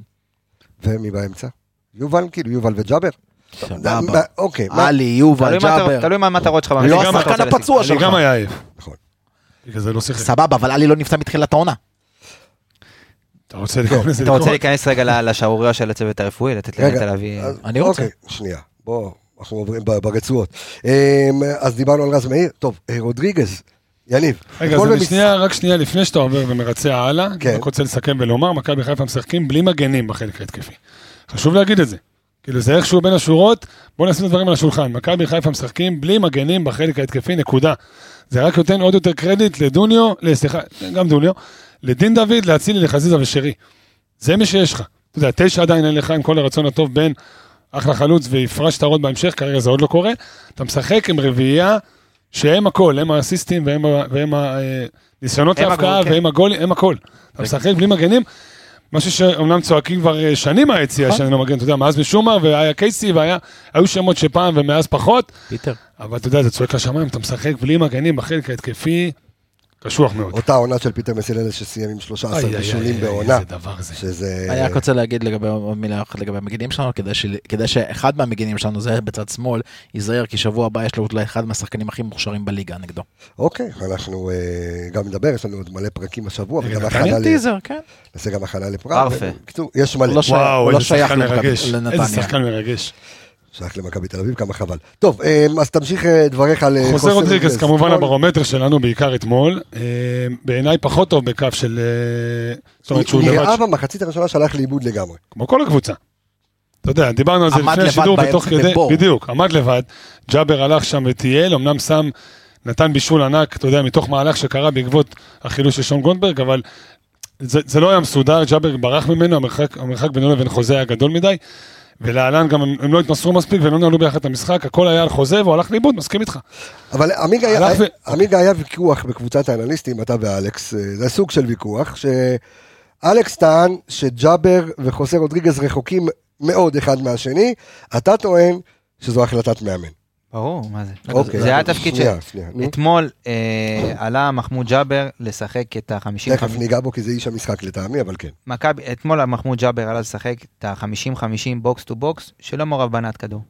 ומי באמצע? יובל, כאילו, יובל וג'אבר? סבבה. אוקיי, עלי יובל תלוי מה אתה- ג'אבר תלוי מה המטרות שלך. לא השחקן. הפצוע אני שלך גם היה עייף. נכון. בגלל זה לא שיחק. סבבה אבל עלי לא נפצע מתחילת העונה אתה רוצה לזה אתה רוצה? להיכנס רגע ל- לשערוריה של הצוות הרפואי, לתת לנטע להביא... אני רוצה. אוקיי, שנייה, בוא, אנחנו עוברים ב- ברצועות. אמ, אז דיברנו על רז מאיר, טוב, אה, רודריגז, יניב. רגע, אז אני שנייה, רק שנייה לפני שאתה עובר ומרצה הלאה, כן. אני רק רוצה לסכם ולומר, מכבי חיפה משחקים בלי מגנים בחלק ההתקפי. חשוב להגיד את זה. כאילו זה איכשהו בין השורות, בוא נשים את הדברים על השולחן. מכבי חיפה משחקים בלי מגנים בחלק ההתקפי, נקודה. זה רק נותן עוד יותר קרדיט לדוניו, לא, סליחה, גם דוניו, לדין דוד, להצילי, לחזיזה ושרי. זה מי שיש לך. אתה יודע, תשע עדיין אין לך עם כל הרצון הטוב בין אחלה חלוץ ויפרש את הרוד בהמשך, כרגע זה עוד לא קורה. אתה משחק עם רביעייה שהם הכל, הם האסיסטים והם, והם ניסיונות הם להפקעה כן. והם הגול, הם הכל. אתה משחק בלי מגנים, משהו שאומנם צועקים כבר אה, שנים מהיציאה שאני לא מגן, אתה יודע, מאז משומר, והיה קייסי, והיו שמות שפעם ומאז פחות, פיטר. אבל אתה יודע, זה צועק לשמיים, אתה משחק בלי מגנים בחלק ההתקפי, קשוח מאוד. אותה עונה של פיטר מסילנס שסיים עם 13 איי, איי, בישולים בעונה. איזה דבר זה. שזה... אני רק רוצה להגיד לגבי מילה אחת לגבי המגינים שלנו, כדי, ש... כדי שאחד מהמגינים שלנו, זה בצד שמאל, ייזהר, כי שבוע הבא יש לו אולי אחד מהשחקנים הכי מוכשרים בליגה נגדו. אוקיי, אנחנו אה, גם נדבר, יש לנו עוד מלא פרקים השבוע, נתניה? הכנה ל... טיזר, כן. נעשה גם הכנה לפראג. פרפה. בקיצור, יש מלא. לא וואו, לא איזה שחקן מרגש. איזה שחקן מרגש. שייך למכבי תל אביב, כמה חבל. טוב, אה, אז תמשיך אה, דבריך על... אה, חוסה רודריגז כמובן. הברומטר שלנו בעיקר אתמול, בעיניי פחות טוב בקו של... זאת אומרת שהוא נראה במחצית הראשונה שהלך לאיבוד לגמרי. כמו כל הקבוצה. אתה יודע, דיברנו על זה לפני השידור בתוך כדי. בדיוק, עמד לבד, ג'אבר הלך שם וטייל, אמנם שם, נתן בישול ענק, אתה יודע, מתוך מהלך שקרה בעקבות החילוש של שון גונדברג, אבל זה, זה לא היה מסודר, ג'אבר ברח ממנו, המרחק, המרחק בינו לבין חוזה היה גדול מדי, ולהלן גם הם, לא התמסרו מספיק ולא נעלו ביחד את המשחק, הכל היה על חוזה והוא הלך לאיבוד, מסכים איתך. אבל עמיגה היה, ויכוח בקבוצת האנליסטים, אתה ואלכס, אה, זה סוג של ויכוח, שאלכס טען שג'אבר וחוסה רודריגז רחוקים מאוד אחד מהשני, אתה טוען שזו החלטת מאמן. ברור, מה זה? אוקיי. זה היה התפקיד של... שנייה, שנייה, נו. אתמול אה, עלה מחמוד ג'אבר לשחק את ה-50... תכף ניגע בו כי זה איש המשחק לטעמי, אבל כן. מכבי, אתמול מחמוד ג'אבר עלה לשחק את ה-50-50 box to box, שלא מעורב בהנעת כדור.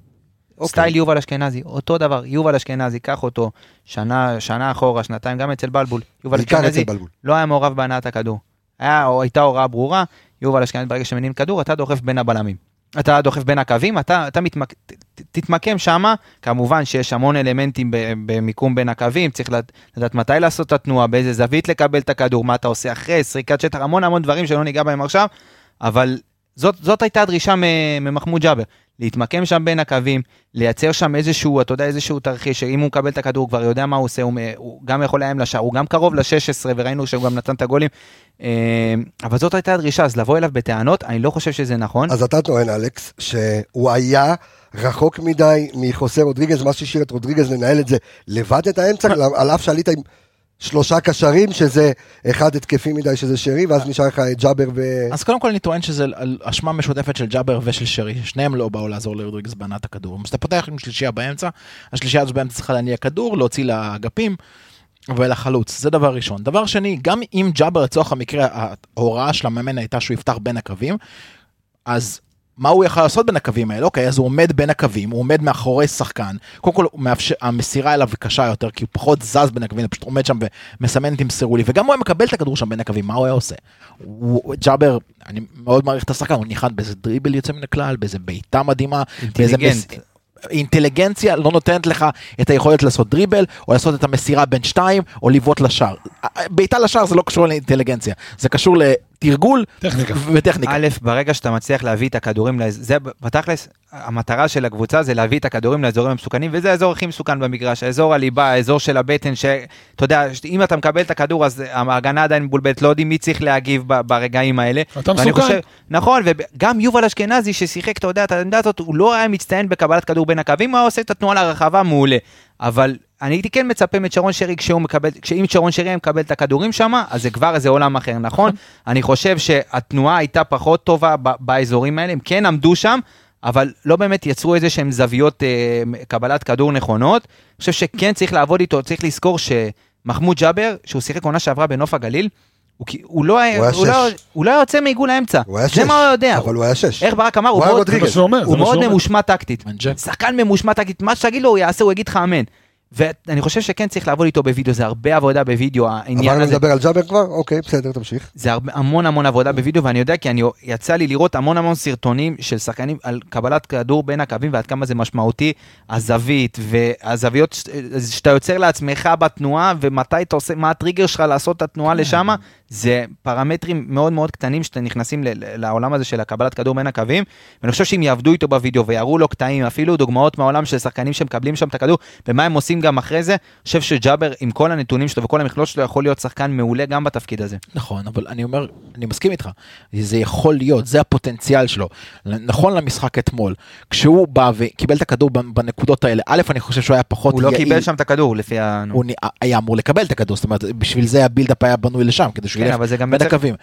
אוקיי. סטייל יובל אשכנזי, אותו דבר, יובל אשכנזי, קח אותו שנה, שנה אחורה, שנתיים, גם אצל בלבול. יובל אשכנזי. לא היה מעורב בהנעת הכדור. היה, או הייתה הוראה ברורה, יובל אשכנזי ברגע שמניעים כדור, אתה דוחף בין הבלמים. אתה דוחף בין הקווים, אתה, אתה מתמק, תתמקם שמה, כמובן שיש המון אלמנטים במיקום בין הקווים, צריך לד- לדעת מתי לעשות את התנועה, באיזה זווית לקבל את הכדור, מה אתה עושה אחרי, סריקת שטח, המון המון דברים שלא ניגע בהם עכשיו, אבל זאת, זאת הייתה הדרישה ממחמוד ג'אבר, להתמקם שם בין הקווים, לייצר שם איזשהו, אתה יודע, איזשהו תרחיש, שאם הוא מקבל את הכדור, הוא כבר יודע מה הוא עושה, הוא, הוא גם יכול לאיים לשער, הוא גם קרוב ל-16, וראינו שהוא גם נתן את הגולים, אה, אבל זאת הייתה הדרישה, אז לבוא אליו בטענות, אני לא חושב שזה נכון. אז אתה טוען, אלכס, שהוא היה רחוק מדי מחוסה רודריגז, מה שהשאיר את רודריגז לנהל את זה לבד את האמצע, על אף שעלית עם שלושה קשרים, שזה אחד התקפי מדי, שזה שרי, ואז נשאר לך את ג'אבר ו... אז קודם כל אני טוען שזה אשמה משותפת של ג'אבר ושל שרי, שניהם לא באו לעזור לרודריגז בהנעת הכדור. אז אתה פותח עם שלישייה באמצע, השלישייה הזו באמצע צריכה להניע כדור, להוציא לאגפים ולחלוץ, זה דבר ראשון. דבר שני, גם אם ג'אבר לצורך המקרה, ההוראה של המאמן הייתה שהוא יפתח בין הקווים, אז מה הוא יכול לעשות בין הקווים האלה? אוקיי, אז הוא עומד בין הקווים, הוא עומד מאחורי שחקן. קודם כל, מאפשר, המסירה אליו קשה יותר, כי הוא פחות זז בין הקווים, הוא פשוט עומד שם ומסמן תמסרו לי, וגם הוא היה מקבל את הכדור שם בין הקווים, מה הוא היה עושה? הוא, ג'אבר, אני מאוד מעריך את השחקן, הוא ניחן באיזה דריבל יוצא מן הכלל, באיזה בעיטה מדהימה, אינטליגנט. אינטליגנציה לא נותנת לך את היכולת לעשות דריבל, או לעשות את המסירה בין שתיים, או לבעוט לשער. בעיטה לשער זה לא קשור לאינטליגנציה, זה קשור לתרגול טכניקה. וטכניקה. א', ברגע שאתה מצליח להביא את הכדורים, זה בתכלס, המטרה של הקבוצה זה להביא את הכדורים לאזורים המסוכנים, וזה האזור הכי מסוכן במגרש, האזור הליבה, האזור של הבטן, שאתה יודע, אם אתה מקבל את הכדור, אז ההגנה עדיין מבולבלת, לא יודעים מי צריך להגיב ברגעים האלה. אתה מסוכן. חושב- נכון, וגם יובל אשכנזי ששיחק, אתה יודע, את העמדה הזאת, הוא לא היה מצטיין בקבלת כדור בין הקווים, הוא היה עושה את התנועה לרחבה מעולה. אבל אני הייתי כן מצפה משרון שרי, כשהוא מקבל, כשאם שרון שרי היה מקבל את הכדורים שם, אז זה כבר איזה עולם אחר, נכון? אני חושב שהתנועה הייתה פחות טובה ב- באזורים האלה, הם כן עמדו שם, אבל לא באמת יצרו איזה שהם זוויות אה, קבלת כדור נכונות. אני חושב שכן צריך לעבוד איתו, צריך לזכור שמחמוד ג'אבר, שהוא שיחק עונה שעברה בנוף הגליל, הוא, הוא לא היה, הוא היה הוא לא. הוא לא היה יוצא מעיגול האמצע. הוא היה שש. זה מה הוא יודע. אבל הוא היה שש. איך ברק אמר, הוא הוא מאוד. זה זה הוא מאוד. ממושמע טקטית. שחקן ממושמע טקטית, מה שתגיד לו הוא יעשה, הוא יגיד לך אמן. ואני חושב שכן צריך לעבוד איתו בווידאו, זה הרבה עבודה בווידאו, העניין הזה. לדבר על ג'אבר כבר? אוקיי, בסדר, תמשיך. זה הרבה, המון המון עבודה בווידאו, ואני יודע כי אני, יצא לי לראות המון המון סרטונים של שחקנים על קבלת כדור בין הקווים ועד כמה זה משמעותי, הזווית והזוויות שאתה יוצר לעצמך בתנועה ומתי אתה עושה, מה הטריגר שלך לעשות את התנועה לשם, זה פרמטרים מאוד מאוד קטנים שאתם נכנסים לעולם הזה של הקבלת כדור בין הקווים, ואני חושב שאם יעבדו איתו בווידאו ויראו לו קטעים, אפילו דוגמאות מהעולם של שחקנים שמקבלים שם את הכדור, ומה הם עושים הנתונים גם אחרי זה, אני חושב שג'אבר עם כל הנתונים שלו וכל המכלול שלו יכול להיות שחקן מעולה גם בתפקיד הזה. נכון, אבל אני אומר, אני מסכים איתך, זה יכול להיות, זה הפוטנציאל שלו. נכון למשחק אתמול, כשהוא בא וקיבל את הכדור בנקודות האלה, א', אני חושב שהוא היה פחות הוא לא יעיל. קיבל שם את הכדור לפי ה... הוא היה אמור לקבל את הכדור, זאת אומרת, בשביל זה הבילדאפ היה בנוי לשם, כדי שהוא כן, ילך בין הקווים.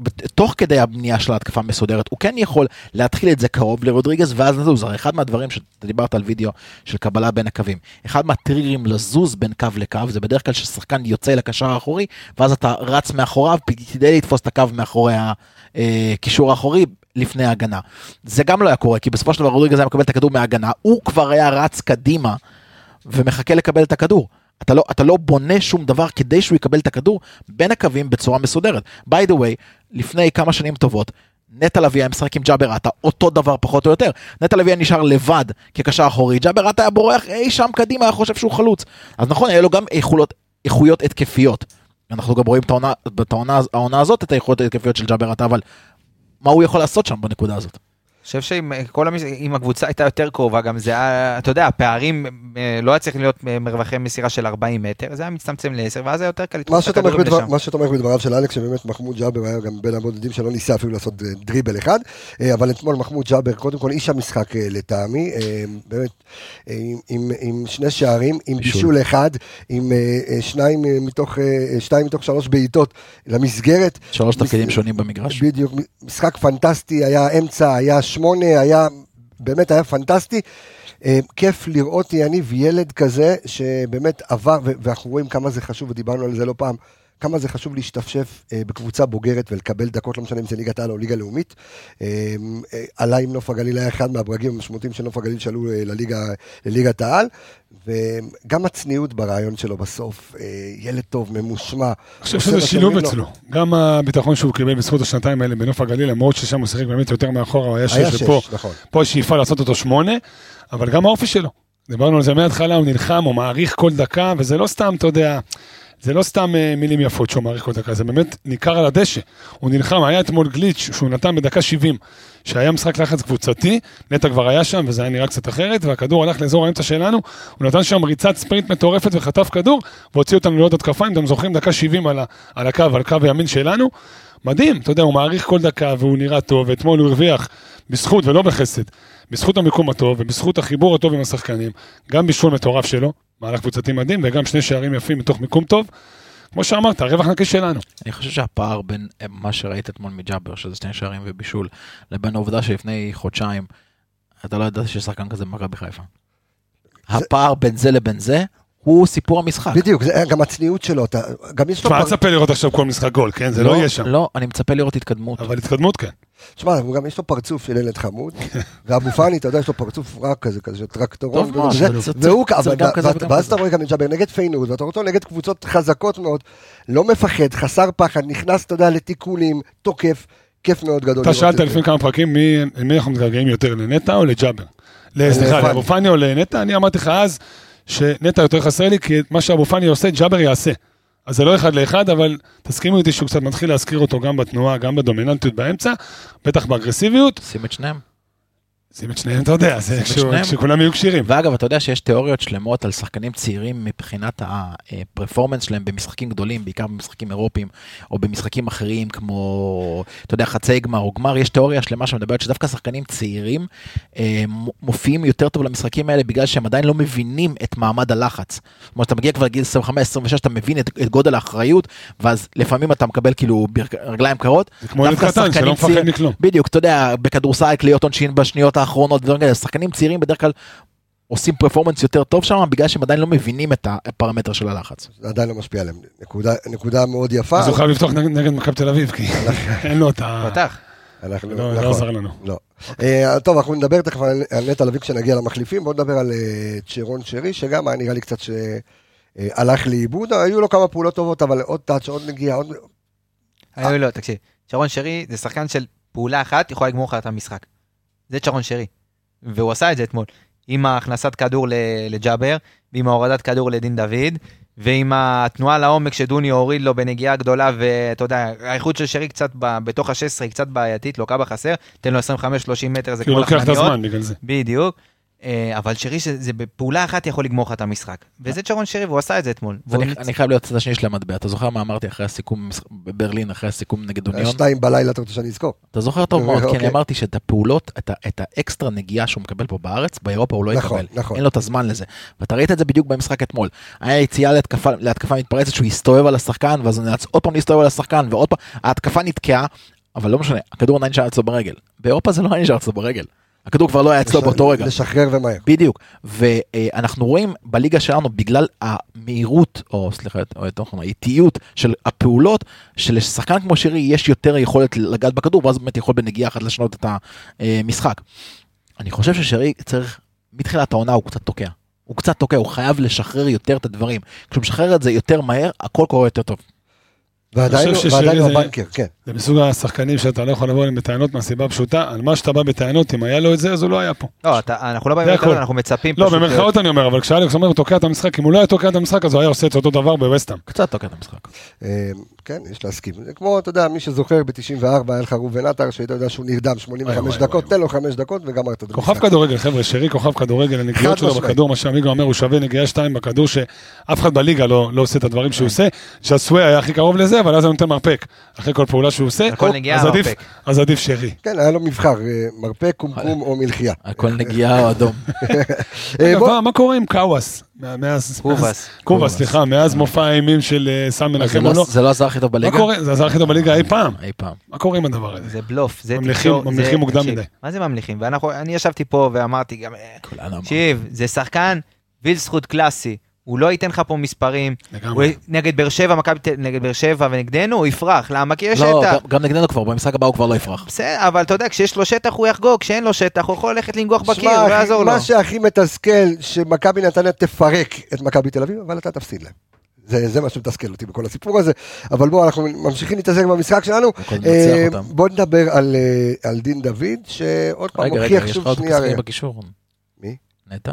ותוך כדי הבנייה של ההתקפה המסודרת, הוא כן יכול להתחיל את זה קרוב לרודריגז ואז לזוז. הרי אחד מהדברים שאתה דיברת על וידאו של קבלה בין הקווים, אחד מהטריגרים לזוז בין קו לקו, זה בדרך כלל ששחקן יוצא לקשר האחורי, ואז אתה רץ מאחוריו כדי לתפוס את הקו מאחורי הקישור האחורי. לפני ההגנה. זה גם לא היה קורה, כי בסופו של דבר רודריגז היה מקבל את הכדור מההגנה, הוא כבר היה רץ קדימה ומחכה לקבל את הכדור. אתה לא, אתה לא בונה שום דבר כדי שהוא יקבל את הכדור בין הקווים בצורה מסודרת. by the way, לפני כמה שנים טובות, נטע לביא היה משחק עם ג'אבר עטה, אותו דבר פחות או יותר. נטע לביא היה נשאר לבד כקשר אחורי, ג'אבר עטה היה בורח אי שם קדימה, היה חושב שהוא חלוץ. אז נכון, היה לו גם איכולות, איכויות התקפיות. אנחנו גם רואים את העונה הזאת את האיכויות ההתקפיות של ג'אבר עטה, אבל מה הוא יכול לעשות שם בנקודה הזאת? אני חושב שאם אה, כל המש... אם הקבוצה הייתה יותר קרובה, גם זה היה, אתה יודע, הפערים אה, לא היה צריך להיות אה, מרווחי מסירה של 40 מטר, זה היה מצטמצם ל-10, ואז היה יותר קל מה לתפוס את הכדורים בדבר- לשם. מה שתומך בדבריו של אלכס, שבאמת מחמוד ג'אבר היה גם בין הבודדים שלא ניסה אפילו לעשות דריבל אחד, אבל אתמול מחמוד ג'אבר, קודם כל איש המשחק לטעמי, באמת, עם- עם- עם שני שערים, עם בישול. אחד, עם שניים מתוך, שתיים מתוך שלוש בעיטות למסגרת. שלוש תפקידים שונים במגרש. בדיוק, משחק פנטסטי, היה אמצע, היה שמונה, היה, באמת היה פנטסטי. אה, כיף לראות יניב ילד כזה שבאמת עבר, ואנחנו רואים כמה זה חשוב, ודיברנו על זה לא פעם, כמה זה חשוב להשתפשף אה, בקבוצה בוגרת ולקבל דקות, לא משנה אם זה ליגת העל או ליגה לאומית. אה, אה, עלה עם נוף הגליל, היה אחד מהברגים המשמעותיים של נוף הגליל שעלו אה, לליגה, לליגת העל, וגם הצניעות ברעיון שלו בסוף, אה, ילד טוב, ממושמע. אני חושב שזה שילוב. אצלו. גם הביטחון שהוא קיבל בזכות השנתיים האלה בנוף הגליל, למרות ששם הוא שיחק באמת יותר מאחורה, הוא היה שש ופה. נכון. פה יש שאיפה לעשות אותו שמונה, אבל גם האופי שלו. דיברנו על זה מההתחלה, הוא נלחם, הוא מעריך כל דקה, וזה לא סתם, אתה יודע, זה לא סתם אה, מילים יפות שהוא מעריך כל דקה, זה באמת ניכר על הדשא. הוא נלחם, היה אתמול גליץ' שהוא נתן בדקה 70, שהיה משחק לחץ קבוצתי, נטע כבר היה שם, וזה היה נראה קצת אחרת, והכדור הלך לאזור האמצע שלנו, הוא נתן שם ריצת ספרינט מטורפת וחטף כדור, והוציא אותנו לעוד התקפה, אם אתם זוכרים, דקה 70 על, על הקו, על קו הימין שלנו. מדהים, אתה יודע, הוא מעריך כל דקה והוא נראה טוב, ואתמול הוא הרוויח בזכות ולא בחסד, בזכות המיקום הטוב ובזכות החיבור הטוב עם השחקנים, גם בישול מטורף שלו, מהלך קבוצתי מדהים, וגם שני שערים יפים מתוך מיקום טוב. כמו שאמרת, הרווח נקי שלנו. אני חושב שהפער בין אה, מה שראית אתמול מג'אבר, שזה שני שערים ובישול, לבין העובדה שלפני חודשיים, אתה לא ידעת שיש שחקן כזה במכבי חיפה. הפער בין זה לבין זה, הוא סיפור המשחק. בדיוק, זה גם הצניעות שלו, אתה, גם יש לו... תשמע, אל תצפה לראות עכשיו כל משחק גול, כן? זה לא יהיה שם. לא, אני מצפה לראות התקדמות. אבל התקדמות כן. תשמע, הוא גם יש לו פרצוף של ילד חמוד, ואבו פאני, אתה יודע, יש לו פרצוף רע כזה, כזה של טרקטורון, והוא, אבל ואז-. אתה רואה גם את ג'אבר נגד פיינורד, ואתה רואה אותו נגד קבוצות חזקות מאוד, לא מפחד, חסר פחד, נכנס, אתה יודע, לתיקולים, תוקף, כיף מאוד גדול. אתה שאלת. לפני כמה פרקים מי מי אנחנו מתגעגעים יותר, לנטע או לג'אבר? ל- סליחה. לאבו פאני או לנטע? אני אמרתי לך אז שנטע יותר חסר לי, כי מה שאבו פאני עושה, ג'אבר יעשה. אז זה לא אחד לאחד, אבל תסכימו איתי שהוא קצת מתחיל להזכיר אותו גם בתנועה, גם בדומיננטיות באמצע, בטח באגרסיביות. שים את שניהם. שים את שניהם, אתה יודע, זה. כשכולם יהיו כשירים. ואגב, אתה יודע שיש תיאוריות שלמות על שחקנים צעירים מבחינת הפרפורמנס שלהם במשחקים גדולים, בעיקר במשחקים אירופיים, או במשחקים אחרים כמו, אתה יודע, חצי גמר או גמר, יש תיאוריה שלמה שמדברת שדווקא שחקנים צעירים אה, מופיעים יותר טוב למשחקים האלה בגלל שהם עדיין לא מבינים את מעמד הלחץ. זאת אומרת, אתה מגיע כבר לגיל 25-26, אתה מבין את, את גודל האחריות, ואז לפעמים אתה מקבל כאילו רגליים קרות. זה כמו ילד קטן שלא מפחד מכלום. בדיוק, אתה יודע, בכדורסל קליעות עונשין בשניות האחרונות ודברים כאלה, שחקנים צעירים בדרך כלל עושים פרפורמנס יותר טוב שם, בגלל שהם עדיין לא מבינים את הפרמטר של הלחץ. זה עדיין לא משפיע עליהם. נקודה- נקודה מאוד יפה. אז הוא חייב לפתוח נגד מכבי תל אביב, כי אין לו את ה... פתח. אנחנו, לא לא נכון. עזר לנו. לא. אה, טוב, אנחנו נדבר תכף על נטע לביא כשנגיע למחליפים, בואו נדבר על אה, צ'רון שרי, שגם היה נראה לי קצת שהלך לאיבוד, היו לו כמה פעולות טובות, אבל עוד טאץ', עוד נגיעה, עוד... היו לא, תקשיב, שרון שרי זה שחקן של פעולה אחת יכולה לגמור לך את המשחק. זה שרון שרי. והוא עשה את זה אתמול. עם הכנסת כדור לג'אבר, ועם ההורדת כדור לדין דוד, ועם התנועה לעומק שדוני הוריד לו בנגיעה גדולה, ואתה יודע, האיכות של שרי קצת ב- בתוך ה-16 היא קצת בעייתית, לוקה בחסר, תן לו 25-30 מטר זה כי הוא כמו לוקח את. הזמן בגלל זה. בדיוק. אה, אבל שרי, זה בפעולה אחת יכול לגמור לך את המשחק. וזה צ'רון שרי, והוא עשה את זה אתמול. אני חייב להיות צד השני של המטבע. אתה זוכר מה אמרתי אחרי הסיכום בברלין, אחרי הסיכום נגד אוניון? שתיים בלילה אתה רוצה שאני אזכור. אתה זוכר טוב מאוד, כי אני אוקיי. אמרתי שאת הפעולות, את האקסטרה נגיעה שהוא מקבל פה בארץ, באירופה הוא לא נכון, יקבל. נכון. אין לו את הזמן לזה. ואתה ראית את זה בדיוק במשחק אתמול. היה יציאה להתקפה מתפרצת שהוא הסתובב על השחקן, ואז הוא נאלץ עוד פעם להסתובב על השחקן, ועוד פעם, ההתקפה נתקעה, אבל לא משנה, הכדור עדיין נשאר אצלו ברגל. באירופה זה לא היה נשאר אצלו ברגל. הכדור כבר לא היה אצלו באותו רגע. לשחרר ומהר. בדיוק, ואנחנו רואים בליגה שלנו, בגלל המהירות, או סליחה, או יותר נכון, האיטיות של הפעולות, שלשחקן כמו שירי יש יותר יכולת לגעת בכדור, ואז באמת יכול בנגיעה אחת לשנות את המשחק. אני חושב ששירי צריך, מתחילת העונה הוא קצת תוקע. הוא קצת תוקע, הוא חייב לשחרר יותר את הדברים. כשהוא משחרר את זה יותר מהר, הכל קורה יותר טוב. ועדיין הוא הבנקר, כן. זה מסוג השחקנים שאתה לא יכול לבוא אליהם בטענות מהסיבה הפשוטה, על מה שאתה בא בטענות, אם היה לו את זה, אז הוא לא היה פה. לא, אנחנו לא באים בטענות, אנחנו מצפים לא, במרכאות אני אומר, אבל כשאלכס אומר, הוא תוקע את המשחק, אם הוא לא היה תוקע את המשחק, אז הוא היה עושה את אותו דבר בווסטהאם. קצת תוקע את המשחק. אה, כן, יש להסכים. זה כמו, אתה יודע, מי שזוכר, ב-94 היה לך ראובן עטר, שהיית יודע שהוא נרדם 85 דקות, תן לו 5 דקות וגמרת את המשחק. כוכב כדורגל, חבר'ה, שרי כוכב כדורגל, הנגיעות שלו בכדור, מה שעמיגו אומר, הוא שווה נגיעה 2 בכדור, שאף אחד בליגה לא, לא עושה את הדברים שהוא עושה, שהסווי היה הכי קרוב לזה, אבל אז הוא נותן מרפק. אחרי כל פעולה שהוא עושה, אז עדיף, אז עדיף שרי. כן, היה לו מבחר, אה, מרפק, קומקום או מלחייה. הכל נגיעה או אדום. אה, מה קורה עם קאוואס? מאז... קובאס. קובאס, סליחה, מאז מופע האימים של אה, סל מנחם או לא? זה לא עזר הכי טוב בליגה? מה קורה? זה עזר הכי טוב בליגה אי פעם. אי פעם. מה קורה עם הדבר הזה? זה בלוף. ממליכים מוקדם מדי. מה זה ממליכים? ואני ישבתי פה ואמרתי גם, תקשיב, זה שחקן ויל זכות קלאסי. הוא לא ייתן לך פה מספרים. לגמרי. הוא, נגד באר שבע, מכבי נגד באר שבע ונגדנו, הוא יפרח. למה? כי יש לא, שטח. גם נגדנו כבר, במשחק הבא הוא כבר לא יפרח. בסדר, אבל אתה יודע, כשיש לו שטח הוא יחגוג, כשאין לו שטח הוא יכול ללכת לנגוח בקיר, לא יעזור לו. מה שהכי מתסכל, שמכבי נתניה תפרק את מכבי תל אביב, אבל אתה תפסיד להם. זה, זה מה שמתסכל אותי בכל הסיפור הזה, אבל בואו, אנחנו ממשיכים להתעסק במשחק שלנו. אה, בואו נדבר על, אה, על דין דוד, שעוד פעם מוכיח שוב שנייה. רגע, רגע, יש לך עוד בקישור. מי? נטע?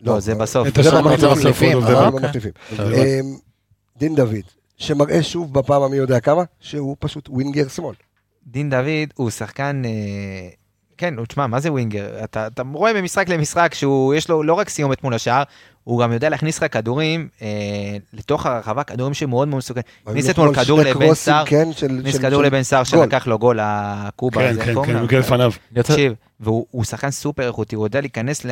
לא, זה בסוף. את השם מחליפים. דין דוד, שמראה שוב בפעם המי יודע כמה, שהוא פשוט ווינגר שמאל. דין דוד הוא שחקן, אה, כן, תשמע, מה זה ווינגר? אתה, אתה רואה במשחק למשחק שהוא, יש לו לא רק סיומת מול השער, הוא גם יודע להכניס לך כדורים אה, לתוך הרחבה, כדורים שמאוד מאוד מסוכנים. הכניס אתמול כדור לבן סער, כן, הכניס כדור לבן סער שלקח לו גול, הקובה הזה. כן, כן, כן, הוא לפניו. תקשיב, והוא שחקן סופר איכותי, הוא יודע להיכנס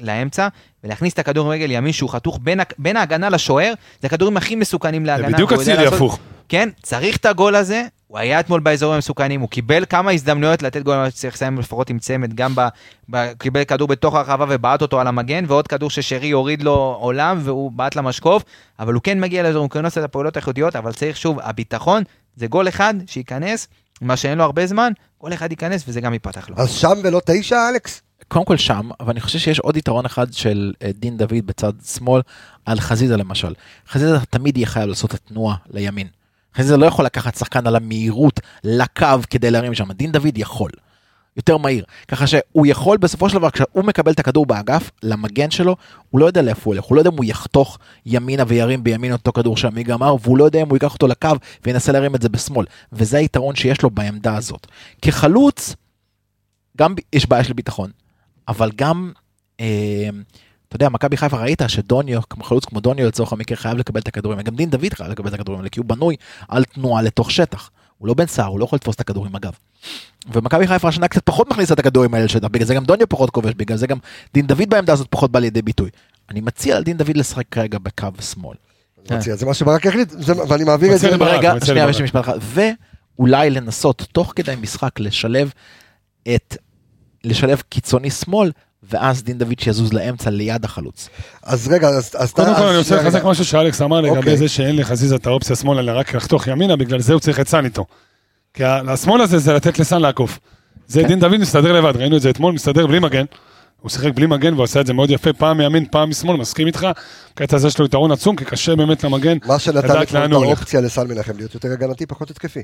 לאמצע ולהכניס את הכדור רגל ימין שהוא חתוך בין, בין ההגנה לשוער, זה הכדורים הכי מסוכנים להגנה. זה בדיוק הצילי הפוך. כן, צריך את הגול הזה, הוא היה אתמול באזורים המסוכנים, הוא קיבל כמה הזדמנויות לתת גול, צריך לסיים לפחות עם צמד, גם ב, ב, קיבל כדור בתוך הרחבה ובעט אותו על המגן, ועוד כדור ששרי הוריד לו עולם והוא בעט למשקוף, אבל הוא כן מגיע לאזור, הוא כן עושה את הפעולות האיכותיות, אבל צריך שוב, הביטחון זה גול אחד שייכנס, מה שאין לו הרבה זמן, גול אחד ייכנס וזה גם ייפתח לו. אז שם ולא תשע, אלכס? קודם כל שם, אבל אני חושב שיש עוד יתרון אחד של אה, דין דוד בצד שמאל, על חזיזה למשל. חזיזה תמיד יהיה חייב לעשות את התנועה לימין. חזיזה לא יכול לקחת שחקן על המהירות לקו כדי להרים שם, דין דוד יכול. יותר מהיר. ככה שהוא יכול בסופו של דבר, כשהוא מקבל את הכדור באגף, למגן שלו, הוא לא יודע לאיפה הוא הולך, הוא לא יודע אם הוא יחתוך ימינה וירים בימין אותו כדור שעמיגה אמר, והוא לא יודע אם הוא ייקח אותו לקו וינסה להרים את זה בשמאל. וזה היתרון שיש לו בעמדה הזאת. כחלוץ, גם יש בעיה של ביטחון, אבל גם, אה, אתה יודע, מכבי חיפה ראית שדוניו, חלוץ כמו דוניו לצורך המקרה חייב לקבל את הכדורים, גם דין דוד חייב לקבל את הכדורים האלה, כי הוא בנוי על תנועה לתוך שטח. הוא לא בן סער, הוא לא יכול לתפוס את הכדורים אגב. ומכבי חיפה השנה קצת פחות מכניסה את הכדורים האלה לשטח, בגלל זה גם דוניו פחות כובש, בגלל זה גם דין דוד בעמדה הזאת פחות בא לידי ביטוי. אני מציע לדין דוד לשחק כרגע בקו שמאל. מציע, זה מה שברק החליט, ואני מעביר את זה. רגע, שנייה, יש לי משפט אחד. ואולי לנסות תוך כדי משחק לשלב את, לשלב קיצוני שמאל ואז דין דוד שיזוז לאמצע ליד החלוץ. אז רגע, אז אתה... קודם כל אני רוצה לחזק משהו שאלכס אמר לגבי אוקיי. זה שאין לחזיזה את האופציה שמאלה, אלא רק לחתוך ימינה, בגלל זה הוא צריך את סאן איתו. כי השמאל הזה זה לתת לסאן לעקוף. זה כן. דין דוד מסתדר לבד, ראינו את זה אתמול, מסתדר בלי מגן. הוא שיחק בלי מגן והוא עשה את זה מאוד יפה, פעם מימין, פעם משמאל, מסכים איתך. הקטע הזה יש לו יתרון עצום, כי קשה באמת למגן. מה שנתן את האופציה לסל מנחם להיות יותר הגנתי, פחות התקפי.